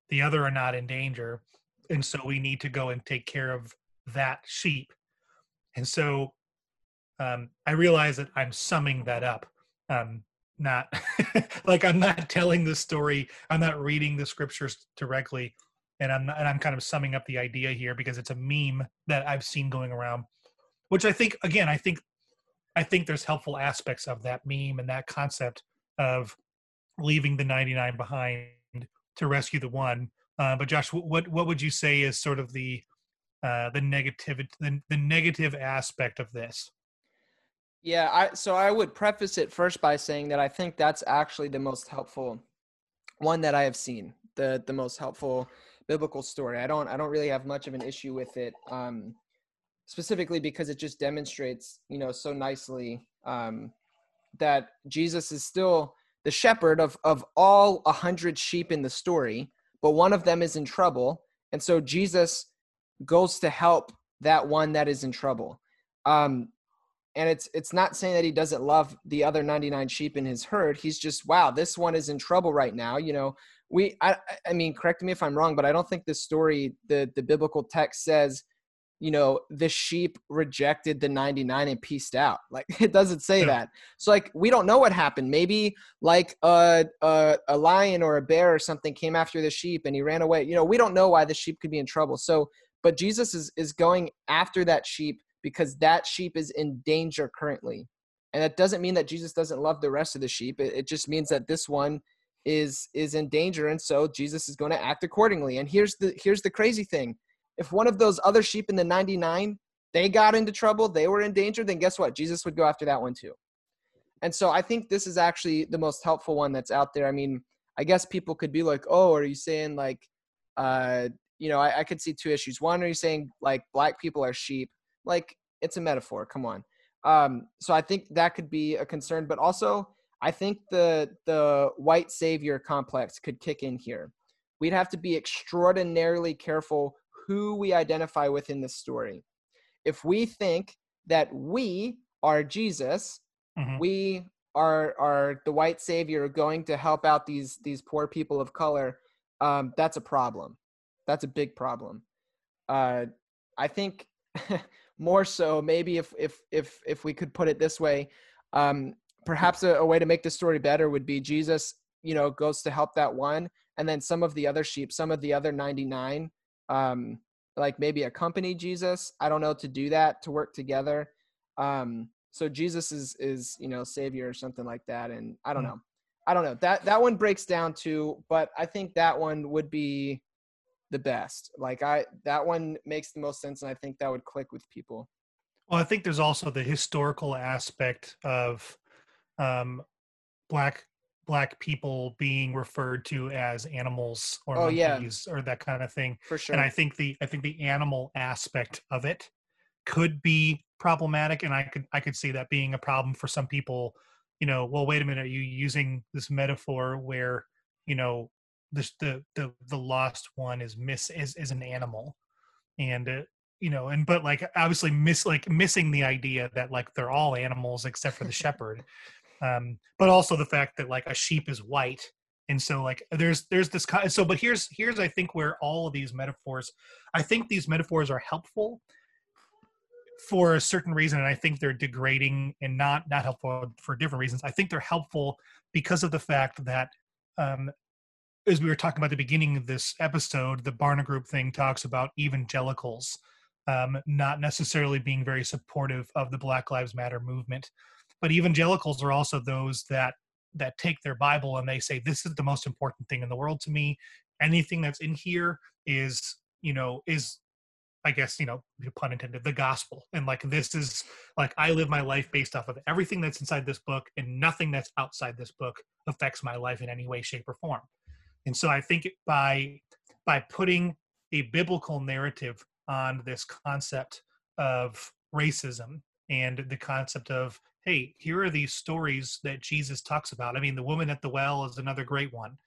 The other are not in danger and so we need to go and take care of that sheep. And so um, i realize that i'm summing that up. Um, not like i'm not telling the story i'm not reading the scriptures directly and I'm and I'm kind of summing up the idea here because it's a meme that I've seen going around, which I think again I think I think there's helpful aspects of that meme and that concept of leaving the 99 behind to rescue the one. Uh, but Josh, what what would you say is sort of the uh, the negative the, the negative aspect of this? Yeah, I so I would preface it first by saying that I think that's actually the most helpful one that I have seen. The the most helpful biblical story. I don't I don't really have much of an issue with it, um, specifically because it just demonstrates, you know, so nicely um, that Jesus is still the shepherd of of all a hundred sheep in the story, but one of them is in trouble, and so Jesus goes to help that one that is in trouble. Um, and it's it's not saying that he doesn't love the other 99 sheep in his herd he's just wow this one is in trouble right now you know we I, I mean correct me if i'm wrong but i don't think this story the the biblical text says you know the sheep rejected the 99 and pieced out. Like it doesn't say yeah. that. So like we don't know what happened. Maybe like a, a, a lion or a bear or something came after the sheep and he ran away. You know we don't know why the sheep could be in trouble. So but jesus is is going after that sheep because that sheep is in danger currently. And that doesn't mean that jesus doesn't love the rest of the sheep. It, it just means that this one is is in danger and so jesus is going to act accordingly. And here's the here's the crazy thing. If one of those other sheep in the 99 they got into trouble they were in danger then guess what? Jesus would go after that one too. And so i think this is actually the most helpful one that's out there. I mean i guess people could be like oh are you saying like uh you know i, I could see two issues. One are you saying like black people are sheep? Like it's a metaphor come on. Um so i think that could be a concern but also i think the the white savior complex could kick in here we'd have to be extraordinarily careful who we identify with in this story. If we think that we are Jesus, mm-hmm. we are are the white savior going to help out these these poor people of color, um, that's a problem. That's a big problem. Uh, I think more so maybe if if if if we could put it this way, um, perhaps a, a way to make the story better would be Jesus, you know, goes to help that one, and then some of the other sheep, some of the other ninety nine um, like maybe accompany Jesus. I don't know to do that to work together. Um, so Jesus is is you know savior or something like that, and I don't mm. know. I don't know that that one breaks down too, but I think that one would be the best. Like I that one makes the most sense, and I think that would click with people. Well, I think there's also the historical aspect of um, black black people being referred to as animals or oh, monkeys yeah. or that kind of thing. For sure. And I think the I think the animal aspect of it could be problematic and I could I could see that being a problem for some people, you know, well wait a minute, are you using this metaphor where, you know, this the the the lost one is miss is is an animal. And uh, you know and but like obviously miss like missing the idea that like they're all animals except for the shepherd um, but also the fact that like a sheep is white and so like there's there's this kind so but here's here's i think where all of these metaphors i think these metaphors are helpful for a certain reason and i think they're degrading and not not helpful for different reasons. I think they're helpful because of the fact that um as we were talking about the beginning of this episode the barna group thing talks about evangelicals um, not necessarily being very supportive of the black lives matter movement but evangelicals are also those that that take their bible and they say this is the most important thing in the world to me. Anything that's in here is you know is i guess you know pun intended the gospel. And like this is like i live my life based off of everything that's inside this book and nothing that's outside this book affects my life in any way shape or form. And so i think by by putting a biblical narrative on this concept of racism and the concept of hey, here are these stories that Jesus talks about. I mean, the woman at the well is another great one.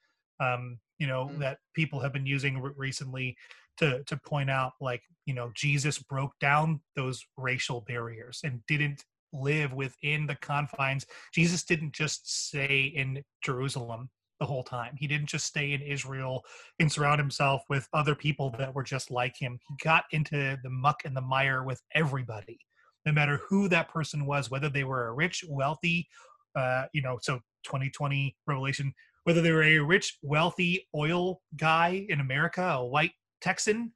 Um, you know mm. that people have been using re- recently to to point out like you know Jesus broke down those racial barriers and didn't live within the confines. Jesus didn't just stay in Jerusalem the whole time. He didn't just stay in Israel and surround himself with other people that were just like him. He got into the muck and the mire with everybody no matter who that person was, whether they were a rich, wealthy, uh, you know, so 2020 revelation, whether they were a rich, wealthy oil guy in America, a white Texan,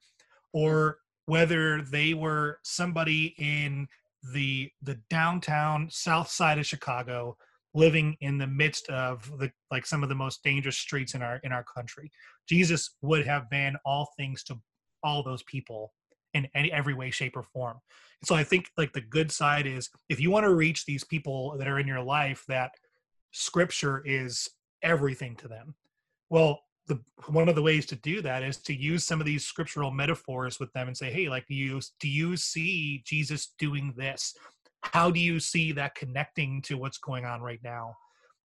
or whether they were somebody in the the downtown south side of Chicago living in the midst of the like some of the most dangerous streets in our in our country. Jesus would have been all things to all those people in any every way shape or form. So i think like the good side is if you want to reach these people that are in your life that scripture is everything to them well the one of the ways to do that is to use some of these scriptural metaphors with them and say hey like do you do you see jesus doing this? How do you see that connecting to what's going on right now?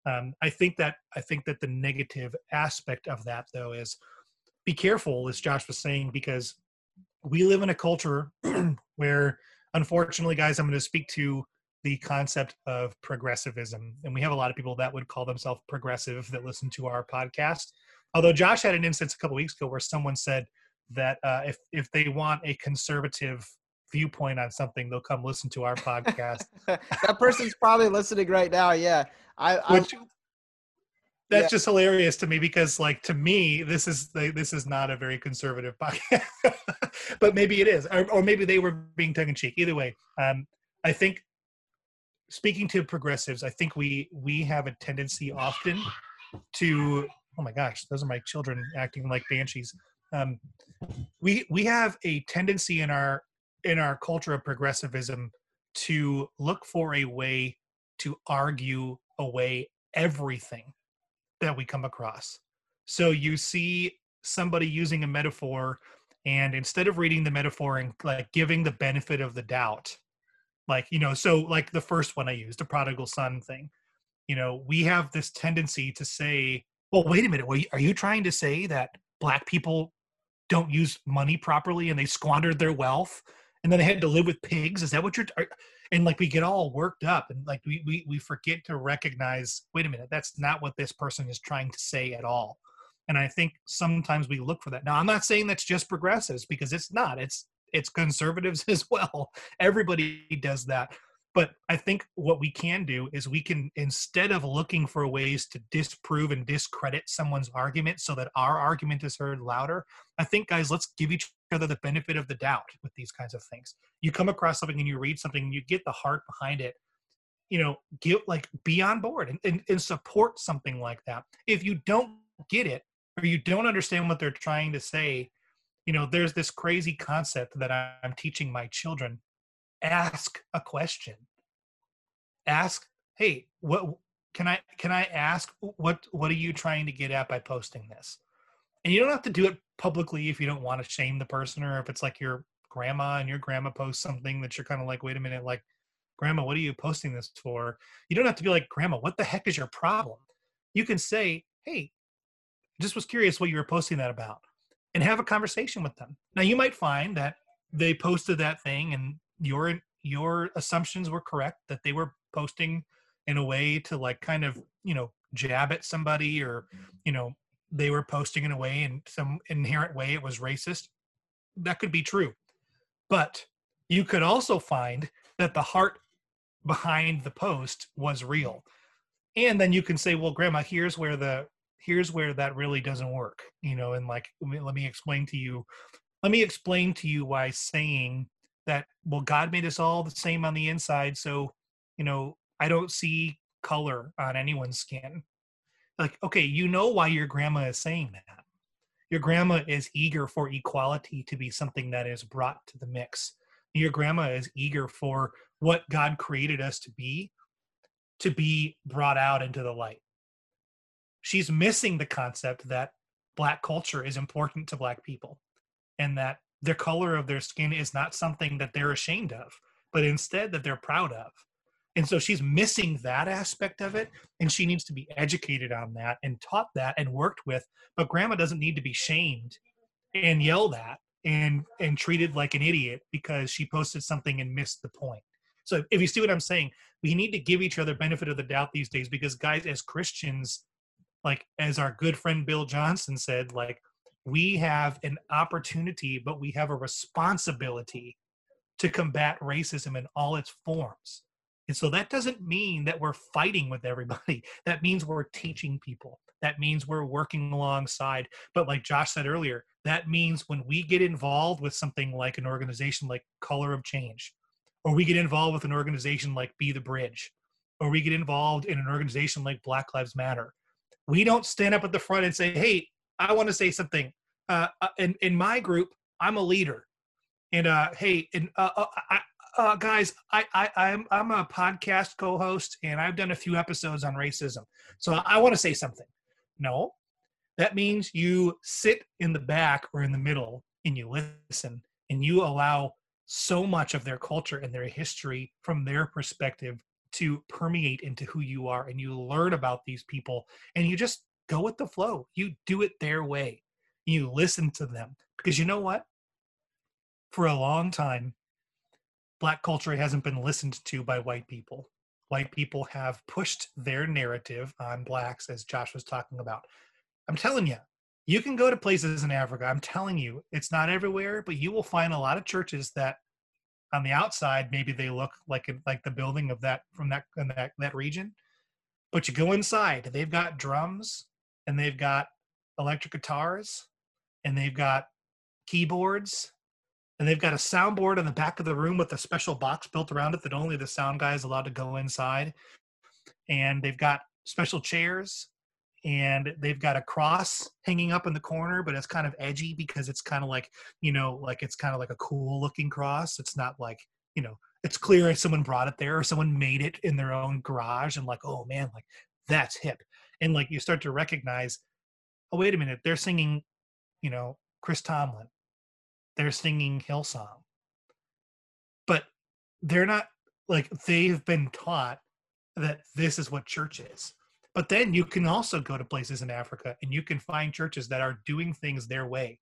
Um, i think that i think that the negative aspect of that though is be careful as josh was saying because we live in a culture where unfortunately guys i'm going to speak to the concept of progressivism and we have a lot of people that would call themselves progressive that listen to our podcast although josh had an instance a couple weeks ago where someone said that uh, if if they want a conservative viewpoint on something, they'll come listen to our podcast. that person's probably listening right now. Yeah, I. Which, I that's yeah. just hilarious to me because, like, to me, this is this is not a very conservative podcast, but maybe it is, or, or maybe they were being tongue in cheek. Either way, um, I think speaking to progressives, I think we we have a tendency often to oh my gosh, those are my children acting like banshees. Um, we we have a tendency in our in our culture of progressivism to look for a way to argue away everything that we come across. So you see somebody using a metaphor and instead of reading the metaphor and like giving the benefit of the doubt like you know so like the first one i used the prodigal son thing you know we have this tendency to say well wait a minute are you trying to say that black people don't use money properly and they squandered their wealth and then they had to live with pigs? Is that what you're and like we get all worked up and like we, we we forget to recognize wait a minute that's not what this person is trying to say at all. And i think sometimes we look for that. Now i'm not saying that's just progressives because it's not. It's it's conservatives as well. Everybody does that. But i think what we can do is we can instead of looking for ways to disprove and discredit someone's argument so that our argument is heard louder i think guys let's give each other the benefit of the doubt with these kinds of things. You come across something and you read something you get the heart behind it you know get like be on board and, and, and support something like that. If you don't get it or you don't understand what they're trying to say you know there's this crazy concept that i'm teaching my children. Ask a question. Ask hey what can i can i ask what what are you trying to get at by posting this and you don't have to do it publicly if you don't want to shame the person or if it's like your grandma and your grandma posts something that you're kind of like wait a minute like grandma what are you posting this for you don't have to be like grandma what the heck is your problem you can say hey just was curious what you were posting that about and have a conversation with them. Now you might find that they posted that thing and your your assumptions were correct that they were posting in a way to like kind of, you know, jab at somebody or, you know, they were posting in a way in some inherent way it was racist. That could be true. But you could also find that the heart behind the post was real. And then you can say, well, grandma, here's where the here's where that really doesn't work you know and like let me, let me explain to you let me explain to you why saying that well god made us all the same on the inside so you know i don't see color on anyone's skin like okay you know why your grandma is saying that. Your grandma is eager for equality to be something that is brought to the mix. Your grandma is eager for what god created us to be to be brought out into the light. She's missing the concept that black culture is important to black people and that the color of their skin is not something that they're ashamed of but instead that they're proud of and so she's missing that aspect of it and she needs to be educated on that and taught that and worked with but grandma doesn't need to be shamed and yelled at and and treated like an idiot because she posted something and missed the point so if you see what i'm saying we need to give each other benefit of the doubt these days because guys as christians like as our good friend Bill Johnson said, like we have an opportunity, but we have a responsibility to combat racism in all its forms. And so that doesn't mean that we're fighting with everybody. That means we're teaching people. That means we're working alongside. But like Josh said earlier, that means when we get involved with something like an organization like Color of Change, or we get involved with an organization like Be the Bridge, or we get involved in an organization like Black Lives Matter, we don't stand up at the front and say, "Hey, I want to say something." Uh, uh, in in my group, I'm a leader, and uh, hey, and uh, uh, I, uh, guys, I, I I'm I'm a podcast co-host, and I've done a few episodes on racism, so I want to say something. No, that means you sit in the back or in the middle and you listen, and you allow so much of their culture and their history from their perspective to permeate into who you are and you learn about these people and you just go with the flow. You do it their way. You listen to them because you know what? For a long time, black culture hasn't been listened to by white people. White people have pushed their narrative on blacks, as Josh was talking about. I'm telling you, you can go to places in Africa. I'm telling you, it's not everywhere, but you will find a lot of churches that on the outside maybe they look like like the building of that from that that that region but you go inside they've got drums and they've got electric guitars and they've got keyboards and they've got a soundboard in the back of the room with a special box built around it that only the sound guy is allowed to go inside. And they've got special chairs and they've got a cross hanging up in the corner but it's kind of edgy because it's kind of like you know like it's kind of like a cool looking cross. It's not like you know it's clear if someone brought it there or someone made it in their own garage and like oh man like that's hip. And like you start to recognize oh wait a minute they're singing you know chris tomlin they're singing hillsong but they're not like they've been taught that this is what church is but then you can also go to places in Africa and you can find churches that are doing things their way.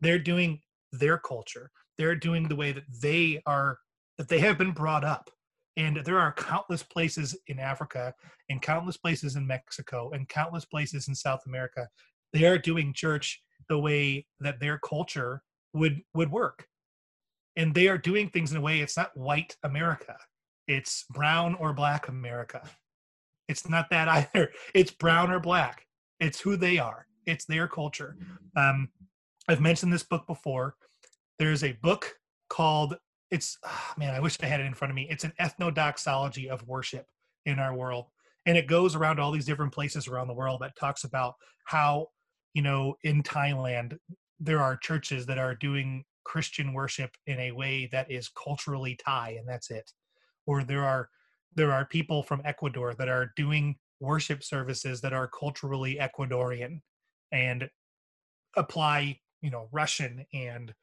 They're doing their culture. They're doing the way that they are that they have been brought up. And there are countless places in Africa and countless places in Mexico and countless places in South America. They are doing church the way that their culture would would work. And they are doing things in a way it's not white America. It's brown or black America it's not that either. It's brown or black. It's who they are. It's their culture. Um, I've mentioned this book before. There's a book called it's oh, man, I wish I had it in front of me. It's an ethnodoxology of worship in our world. And it goes around all these different places around the world that talks about how, you know, in Thailand there are churches that are doing Christian worship in a way that is culturally Thai and that's it. Or there are there are people from Ecuador that are doing worship services that are culturally Ecuadorian and apply, you know, Russian and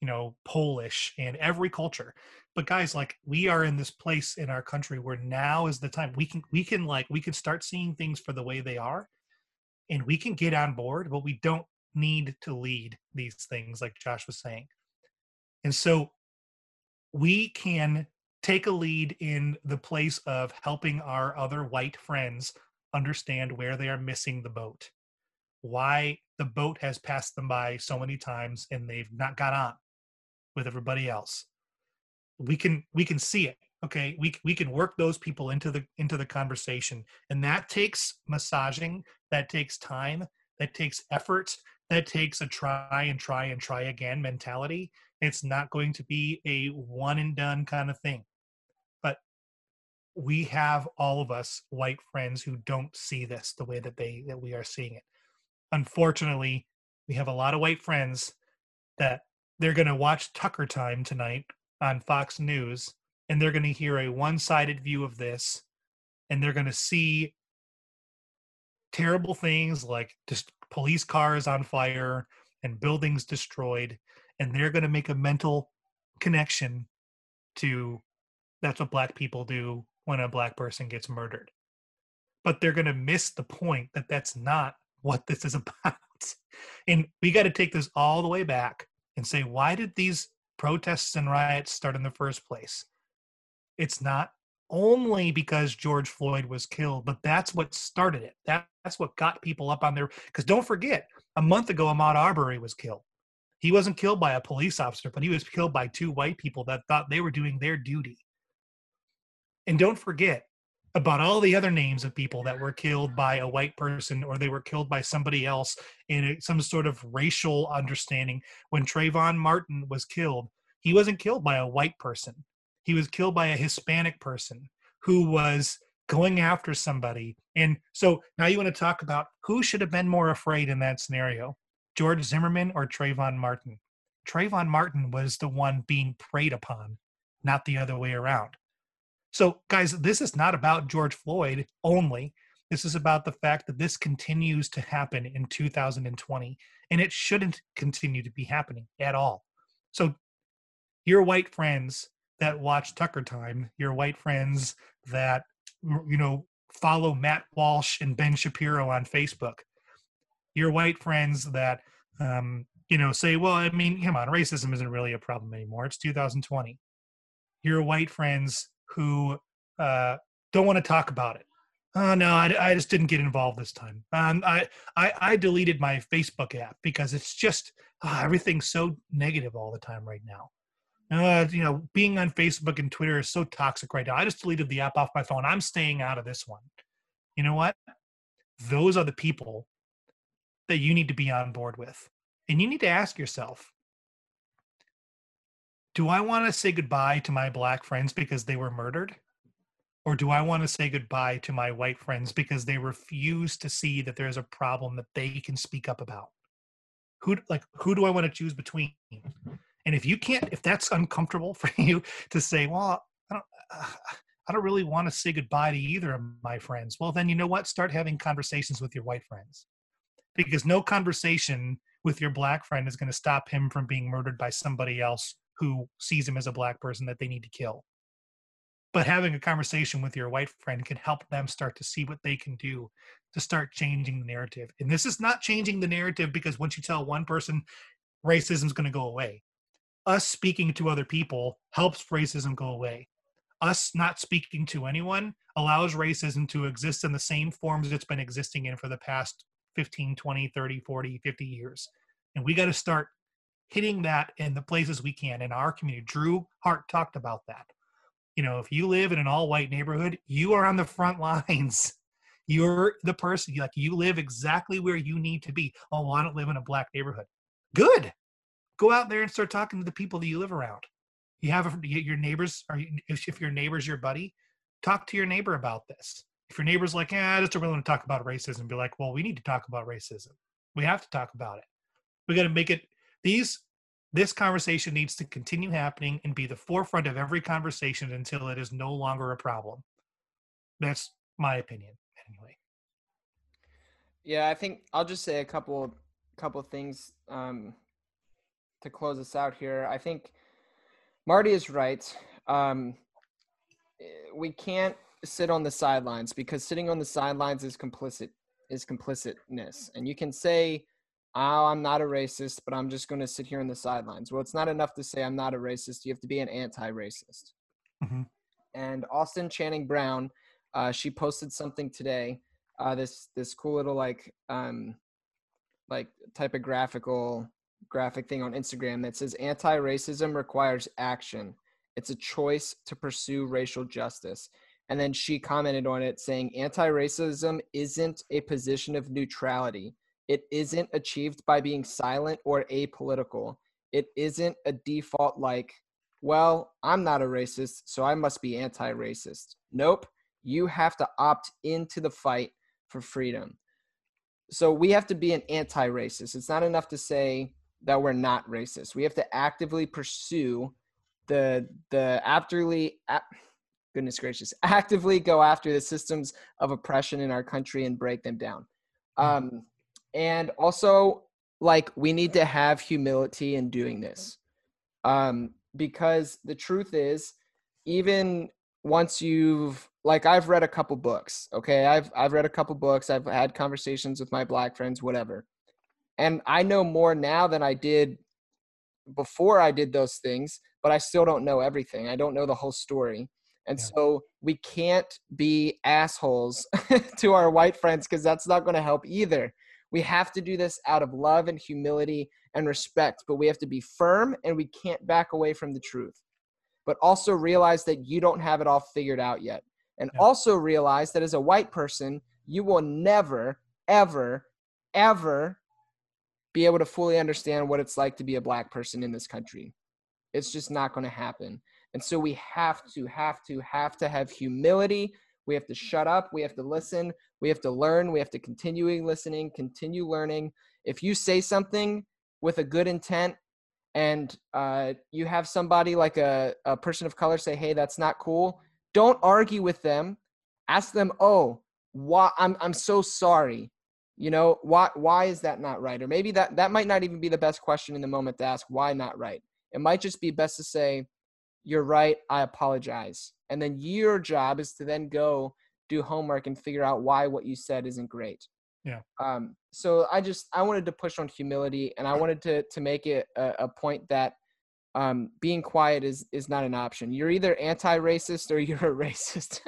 you know Polish and every culture. But guys, like we are in this place in our country where now is the time we can we can like we can start seeing things for the way they are and we can get on board, but we don't need to lead these things like Josh was saying. And so we can take a lead in the place of helping our other white friends understand where they are missing the boat why the boat has passed them by so many times and they've not got on with everybody else. We can we can see it okay? We we can work those people into the into the conversation. And that takes massaging that takes time that takes effort that takes a try and try and try again mentality it's not going to be a one and done kind of thing. But we have all of us white friends who don't see this the way that they that we are seeing it. Unfortunately we have a lot of white friends that they're going to watch tucker time tonight on fox news and they're going to hear a one-sided view of this and they're going to see terrible things like just police cars on fire and buildings destroyed and they're going to make a mental connection to that's what black people do when a black person gets murdered. But they're going to miss the point that that's not what this is about. And we got to take this all the way back and say, why did these protests and riots start in the first place? It's not only because George Floyd was killed, but that's what started it. That, that's what got people up on their. Because don't forget, a month ago, Ahmaud Arbery was killed. He wasn't killed by a police officer, but he was killed by two white people that thought they were doing their duty. And don't forget about all the other names of people that were killed by a white person or they were killed by somebody else in some sort of racial understanding. When Trayvon Martin was killed, he wasn't killed by a white person, he was killed by a Hispanic person who was going after somebody. And so now you want to talk about who should have been more afraid in that scenario George Zimmerman or Trayvon Martin? Trayvon Martin was the one being preyed upon, not the other way around. So, guys, this is not about George Floyd only. This is about the fact that this continues to happen in 2020, and it shouldn't continue to be happening at all. So, your white friends that watch Tucker Time, your white friends that, you know, follow Matt Walsh and Ben Shapiro on Facebook, your white friends that, um, you know, say, well, I mean, come on, racism isn't really a problem anymore. It's 2020. Your white friends who uh, don't want to talk about it. Oh no, I, I just didn't get involved this time. Um, I, I, I deleted my Facebook app because it's just oh, everything's so negative all the time right now. Uh, you know, being on Facebook and Twitter is so toxic right now. I just deleted the app off my phone. I'm staying out of this one. You know what? Those are the people that you need to be on board with. And you need to ask yourself do I want to say goodbye to my black friends because they were murdered? Or do I want to say goodbye to my white friends because they refuse to see that there's a problem that they can speak up about? Who like who do I want to choose between? And if you can't, if that's uncomfortable for you to say, well, I don't, uh, I don't really want to say goodbye to either of my friends. Well, then you know what? Start having conversations with your white friends, because no conversation with your black friend is going to stop him from being murdered by somebody else who sees him as a black person that they need to kill. But having a conversation with your white friend can help them start to see what they can do to start changing the narrative. And this is not changing the narrative because once you tell one person racism is going to go away, us speaking to other people helps racism go away. Us not speaking to anyone allows racism to exist in the same forms it's been existing in for the past 15, 20, 30, 40, 50 years. And we got to start hitting that in the places we can in our community. Drew Hart talked about that. You know, if you live in an all white neighborhood, you are on the front lines. You're the person, like you live exactly where you need to be. Oh, I don't live in a black neighborhood. Good. Go out there and start talking to the people that you live around. You have your neighbors, or if your neighbor's your buddy, talk to your neighbor about this. If your neighbor's like, yeah, I just don't really want to talk about racism, be like, well, we need to talk about racism. We have to talk about it. We got to make it these this conversation needs to continue happening and be the forefront of every conversation until it is no longer a problem. That's my opinion, anyway. Yeah, I think I'll just say a couple couple things um, to close us out here. I think Marty is right. Um, we can't sit on the sidelines because sitting on the sidelines is complicit is complicitness, and you can say oh, I'm not a racist, but I'm just going to sit here in the sidelines. Well, it's not enough to say I'm not a racist. You have to be an anti-racist. Mm-hmm. And Austin Channing Brown, uh, she posted something today. Uh, this this cool little like um, like typographical graphic thing on Instagram that says anti-racism requires action. It's a choice to pursue racial justice. And then she commented on it saying anti-racism isn't a position of neutrality it isn't achieved by being silent or apolitical. It isn't a default like, well, I'm not a racist, so I must be anti racist. Nope. You have to opt into the fight for freedom. So we have to be an anti racist. It's not enough to say that we're not racist. We have to actively pursue the the actively goodness gracious actively go after the systems of oppression in our country and break them down. Hmm. Um, and also like we need to have humility in doing this um because the truth is even once you've like I've read a couple books, okay? I've I've read a couple books, I've had conversations with my black friends whatever. And I know more now than I did before I did those things, but I still don't know everything. I don't know the whole story. And yeah. so we can't be assholes to our white friends because that's not going to help either. We have to do this out of love and humility and respect, but we have to be firm and we can't back away from the truth. But also realize that you don't have it all figured out yet. And yeah. also realize that as a white person, you will never, ever, ever be able to fully understand what it's like to be a black person in this country. It's just not going to happen. And so we have to, have to, have to have humility we have to shut up. We have to listen. We have to learn. We have to continue listening, continue learning. If you say something with a good intent and uh, you have somebody like a, a person of color say, hey, that's not cool, don't argue with them. Ask them, oh, why I'm I'm so sorry. You know, why why is that not right? Or maybe that that might not even be the best question in the moment to ask, why not right? It might just be best to say, you're right, I apologize. And then your job is to then go do homework and figure out why what you said isn't great. Yeah. Um, so I just I wanted to push on humility and I wanted to to make it a, a point that um, being quiet is is not an option. You're either anti-racist or you're a racist.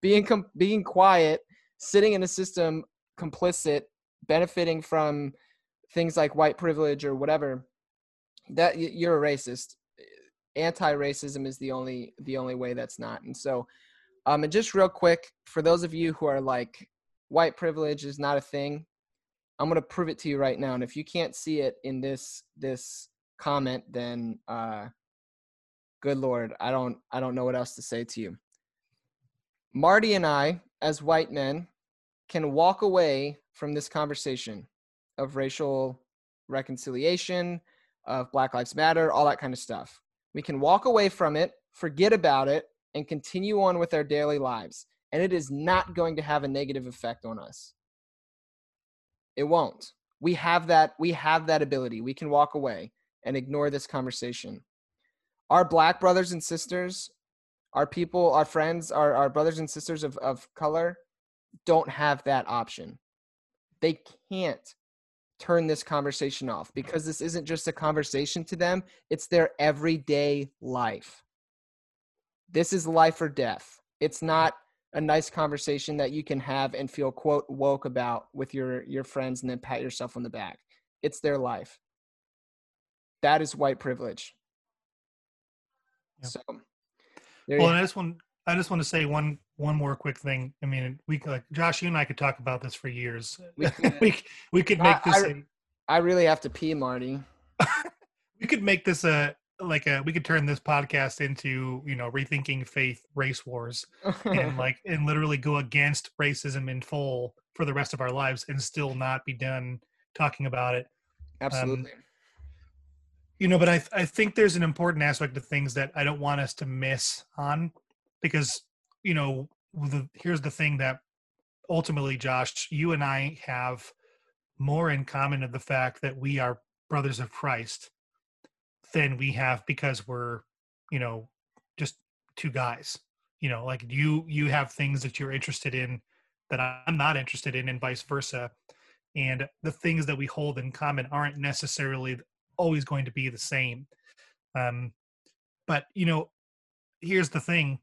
being com- being quiet, sitting in a system complicit, benefiting from things like white privilege or whatever, that you're a racist anti-racism is the only the only way that's not. And so, um, and just real quick for those of you who are like white privilege is not a thing, I'm gonna prove it to you right now. And if you can't see it in this this comment, then uh, good lord, I don't I don't know what else to say to you. Marty and I, as white men, can walk away from this conversation of racial reconciliation, of Black Lives Matter, all that kind of stuff. We can walk away from it, forget about it, and continue on with our daily lives. And it is not going to have a negative effect on us. It won't. We have that we have that ability. We can walk away and ignore this conversation. Our black brothers and sisters, our people, our friends, our, our brothers and sisters of, of color don't have that option. They can't turn this conversation off because this isn't just a conversation to them, it's their everyday life. This is life or death. It's not a nice conversation that you can have and feel quote woke about with your your friends and then pat yourself on the back. It's their life. That is white privilege. Yep. So well, and I just want I just want to say one one more quick thing. I mean, we like Josh, you and I could talk about this for years. We could, we, we could make this. I, a, I really have to pee, Marty. we could make this a like a we could turn this podcast into you know rethinking faith race wars and like and literally go against racism in full for the rest of our lives and still not be done talking about it absolutely um, you know but i i think there's an important aspect of things that i don't want us to miss on because you know the here's the thing that ultimately josh you and i have more in common of the fact that we are brothers of christ than we have because we're you know just two guys. You know like you you have things that you're interested in that i'm not interested in and vice versa. And the things that we hold in common aren't necessarily always going to be the same. Um but you know here's the thing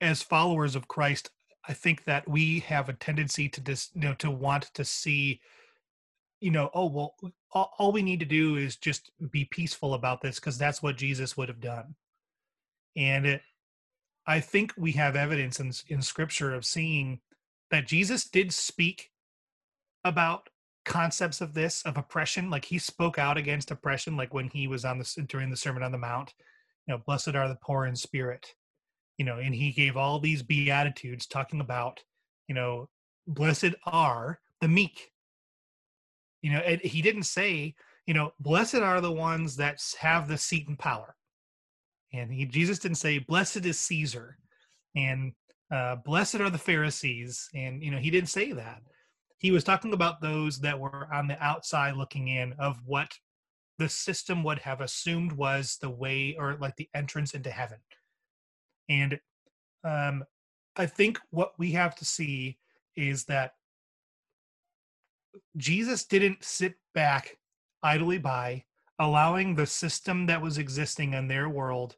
as followers of christ i think that we have a tendency to dis you know to want to see you know oh well all, all we need to do is just be peaceful about this because that's what jesus would have done. And it, i think we have evidence in, in scripture of seeing that jesus did speak about concepts of this of oppression. Like he spoke out against oppression like when he was on the during the sermon on the mount. You know blessed are the poor in spirit you know and he gave all these beatitudes talking about you know blessed are the meek you know, he didn't say, you know, blessed are the ones that have the seat and power. And he, Jesus didn't say, blessed is Caesar and uh, blessed are the Pharisees. And, you know, he didn't say that. He was talking about those that were on the outside looking in of what the system would have assumed was the way or like the entrance into heaven. And um, I think what we have to see is that Jesus didn't sit back idly by, allowing the system that was existing in their world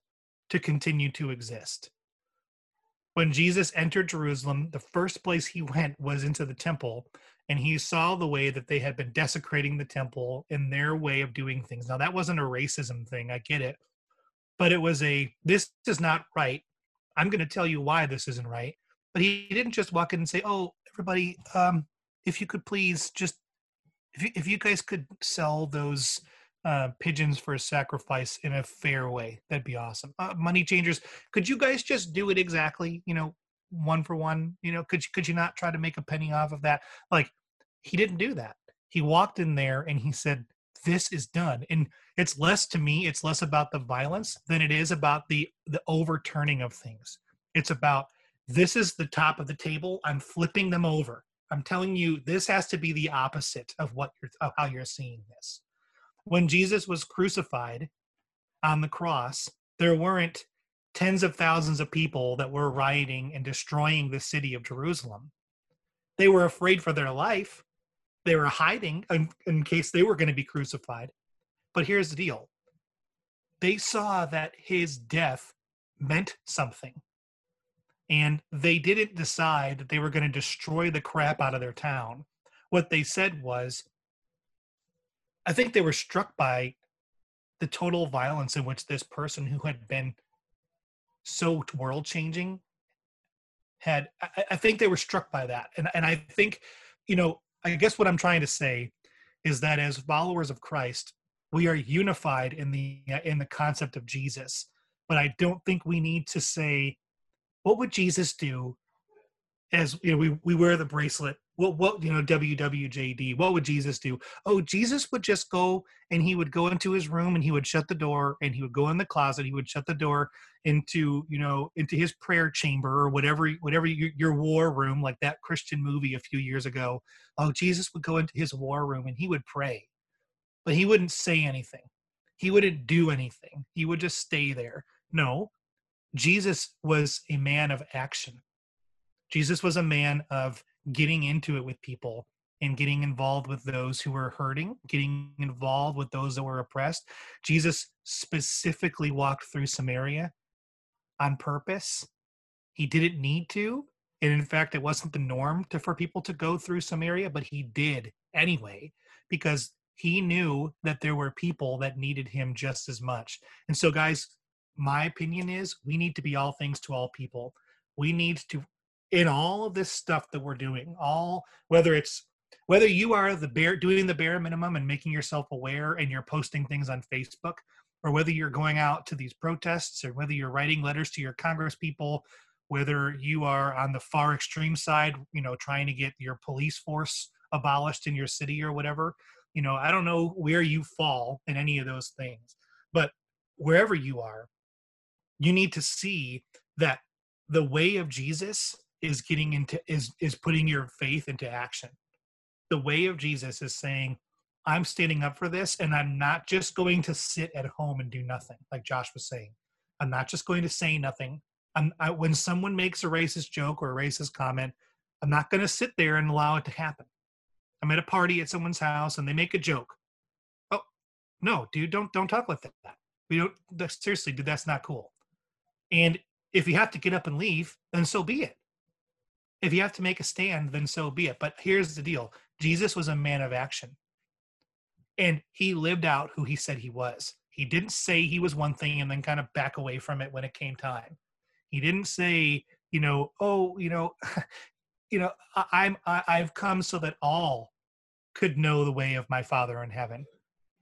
to continue to exist. When Jesus entered Jerusalem, the first place he went was into the temple, and he saw the way that they had been desecrating the temple in their way of doing things. Now, that wasn't a racism thing, I get it, but it was a this is not right. I'm going to tell you why this isn't right. But he didn't just walk in and say, "Oh, everybody, um, if you could please just if you, if you guys could sell those uh, pigeons for a sacrifice in a fair way, that'd be awesome. Uh, money changers, could you guys just do it exactly? You know, one for one. You know, could you, could you not try to make a penny off of that? Like, he didn't do that. He walked in there and he said, "This is done." And it's less to me. It's less about the violence than it is about the the overturning of things. It's about this is the top of the table. I'm flipping them over. I'm telling you, this has to be the opposite of what you're, of how you're seeing this. When Jesus was crucified on the cross, there weren't tens of thousands of people that were rioting and destroying the city of Jerusalem. They were afraid for their life. They were hiding in, in case they were going to be crucified. But here's the deal they saw that his death meant something and they didn't decide that they were going to destroy the crap out of their town. What they said was, I think they were struck by the total violence in which this person who had been so world changing had I, I, think they were struck by that and and i think you know i guess what i'm trying to say is that as followers of christ we are unified in the in the concept of jesus. But i don't think we need to say what would jesus do as you know we, we wear the bracelet what what you know wwjd what would jesus do? Oh jesus would just go and he would go into his room and he would shut the door and he would go in the closet. He would shut the door into you know into his prayer chamber or whatever whatever your, your war room like that christian movie a few years ago. Oh jesus would go into his war room and he would pray but he wouldn't say anything. He wouldn't do anything. He would just stay there. No jesus was a man of action. Jesus was a man of getting into it with people and getting involved with those who were hurting, getting involved with those that were oppressed. Jesus specifically walked through Samaria on purpose. He didn't need to. And in fact, it wasn't the norm to, for people to go through Samaria, but he did anyway, because he knew that there were people that needed him just as much. And so, guys, my opinion is we need to be all things to all people. We need to in all of this stuff that we're doing all whether it's whether you are the bare doing the bare minimum and making yourself aware and you're posting things on facebook or whether you're going out to these protests or whether you're writing letters to your congress people whether you are on the far extreme side you know trying to get your police force abolished in your city or whatever you know i don't know where you fall in any of those things but wherever you are you need to see that the way of jesus is getting into is is putting your faith into action. The way of jesus is saying i'm standing up for this and i'm not just going to sit at home and do nothing like josh was saying. I'm not just going to say nothing. I'm I, when someone makes a racist joke or a racist comment i'm not going to sit there and allow it to happen. I'm at a party at someone's house and they make a joke. Oh no dude don't don't talk like that. We don't seriously dude that's not cool. And if you have to get up and leave then so be it if you have to make a stand, then so be it. But here's the deal Jesus was a man of action, and he lived out who he said he was. He didn't say he was one thing and then kind of back away from it when it came time. He didn't say, you know, oh, you know, you know, I, I'm I, I've come so that all could know the way of my Father in heaven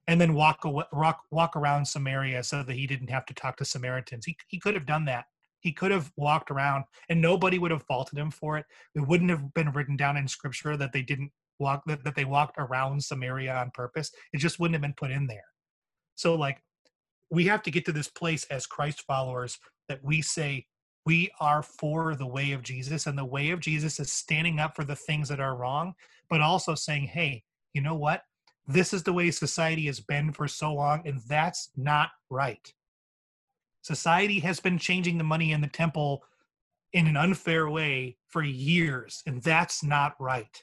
and then walk, away, walk walk around Samaria so that he didn't have to talk to Samaritans. He he could have done that. He could have walked around and nobody would have faulted him for it. It wouldn't have been written down in scripture that they didn't walk that, that they walked around Samaria on purpose. It just wouldn't have been put in there. So like we have to get to this place as Christ followers that we say we are for the way of Jesus and the way of Jesus is standing up for the things that are wrong, but also saying, "Hey, you know what? This is the way society has been for so long and that's not right." Society has been changing the money in the temple in an unfair way for years, and that's not right.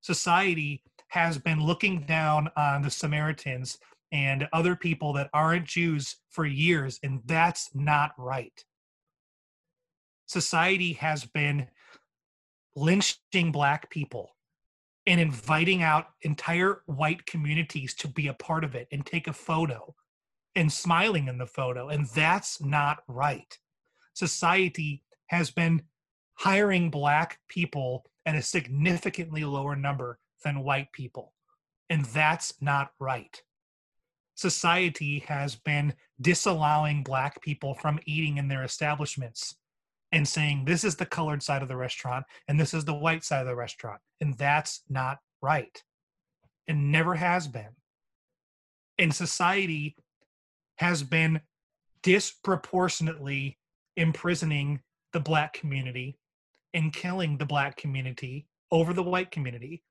Society has been looking down on the Samaritans and other people that aren't Jews for years, and that's not right. Society has been lynching black people and inviting out entire white communities to be a part of it and take a photo and smiling in the photo. And that's not right. Society has been hiring black people at a significantly lower number than white people. And that's not right. Society has been disallowing black people from eating in their establishments and saying this is the colored side of the restaurant and this is the white side of the restaurant. And that's not right. It never has been. And society has been disproportionately imprisoning the black community and killing the black community over the white community.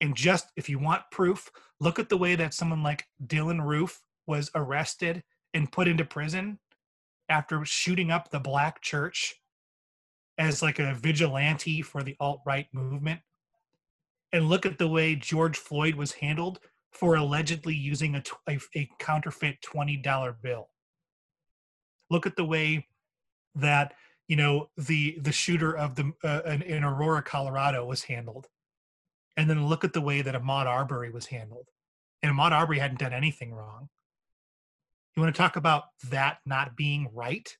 And just if you want proof, look at the way that someone like Dylann Roof was arrested and put into prison after shooting up the black church as like a vigilante for the alt right movement. And look at the way George Floyd was handled for allegedly using a, a, a counterfeit $20 bill. Look at the way that you know the the shooter of the uh, in, in, Aurora, Colorado, was handled, and then look at the way that Ahmaud Arbery was handled. And Ahmaud Arbery hadn't done anything wrong, You want to talk about that not being right?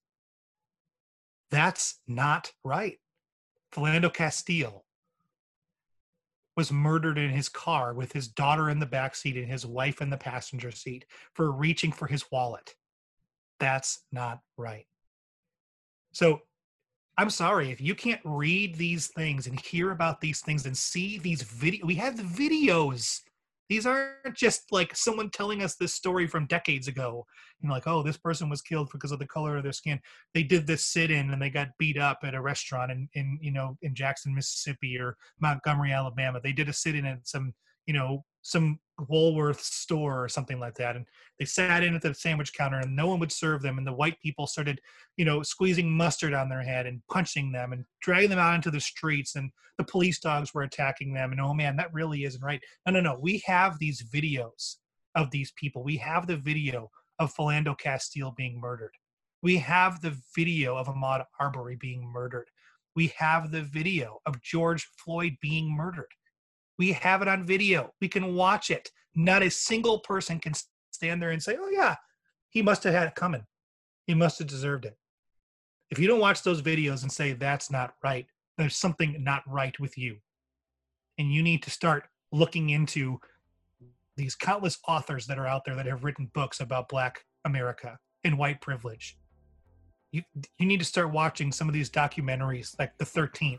That's not right. Philando Castile was murdered in his car with his daughter in the back seat and his wife in the passenger seat for reaching for his wallet. That's not right. So I'm sorry if you can't read these things and hear about these things and see these video we have the videos these aren't just like someone telling us this story from decades ago You know, like oh this person was killed because of the color of their skin. They did this sit-in and they got beat up at a restaurant in, in you know in jackson mississippi or montgomery alabama. They did a sit-in at some you know some Woolworth store or something like that. And they sat in at the sandwich counter and no one would serve them. And the white people started, you know, squeezing mustard on their head and punching them and dragging them out into the streets. And the police dogs were attacking them. And oh man, that really isn't right. No, no, no. We have these videos of these people. We have the video of Philando Castile being murdered. We have the video of Ahmaud Arbery being murdered. We have the video of George Floyd being murdered. We have it on video. We can watch it. Not a single person can stand there and say, oh, yeah, he must have had it coming. He must have deserved it. If you don't watch those videos and say that's not right, there's something not right with you. And you need to start looking into these countless authors that are out there that have written books about Black America and white privilege. You, you need to start watching some of these documentaries like The 13th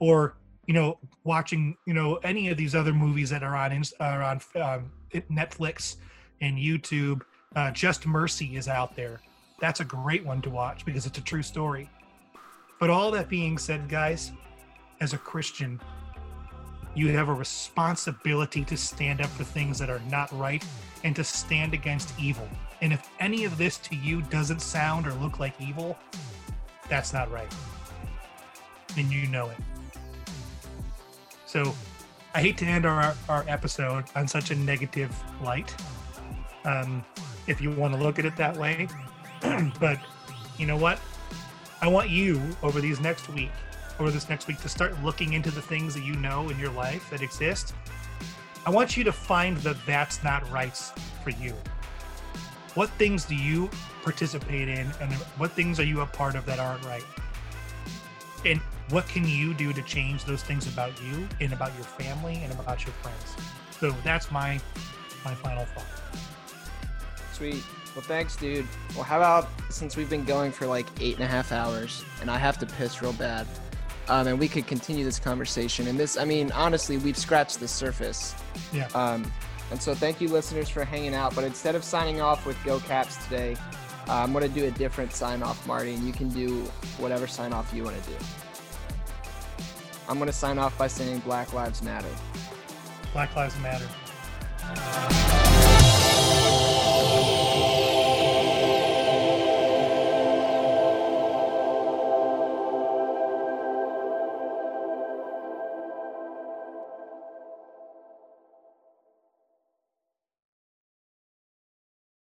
or you know, watching, you know, any of these other movies that are on are on um, Netflix and YouTube. Uh, Just Mercy is out there. That's a great one to watch because it's a true story. But all that being said, guys, as a Christian, you have a responsibility to stand up for things that are not right and to stand against evil. And if any of this to you doesn't sound or look like evil, that's not right. And you know it. So I hate to end our, our episode on such a negative light, um, if you want to look at it that way. but you know what? I want you over these next week, over this next week, to start looking into the things that you know in your life that exist. I want you to find the that's not rights for you. What things do you participate in, and what things are you a part of that aren't right? And what can you do to change those things about you and about your family and about your friends? So that's my my final thought. Sweet. Well thanks dude. Well how about since we've been going for like eight and a half hours and i have to piss real bad um, and we could continue this conversation. And this i mean honestly we've scratched the surface. Yeah. Um, and so thank you listeners for hanging out. But instead of signing off with go caps today uh, i'm going to do a different sign off marty and you can do whatever sign off you want to do I'm going to sign off by saying Black Lives Matter. Black Lives Matter.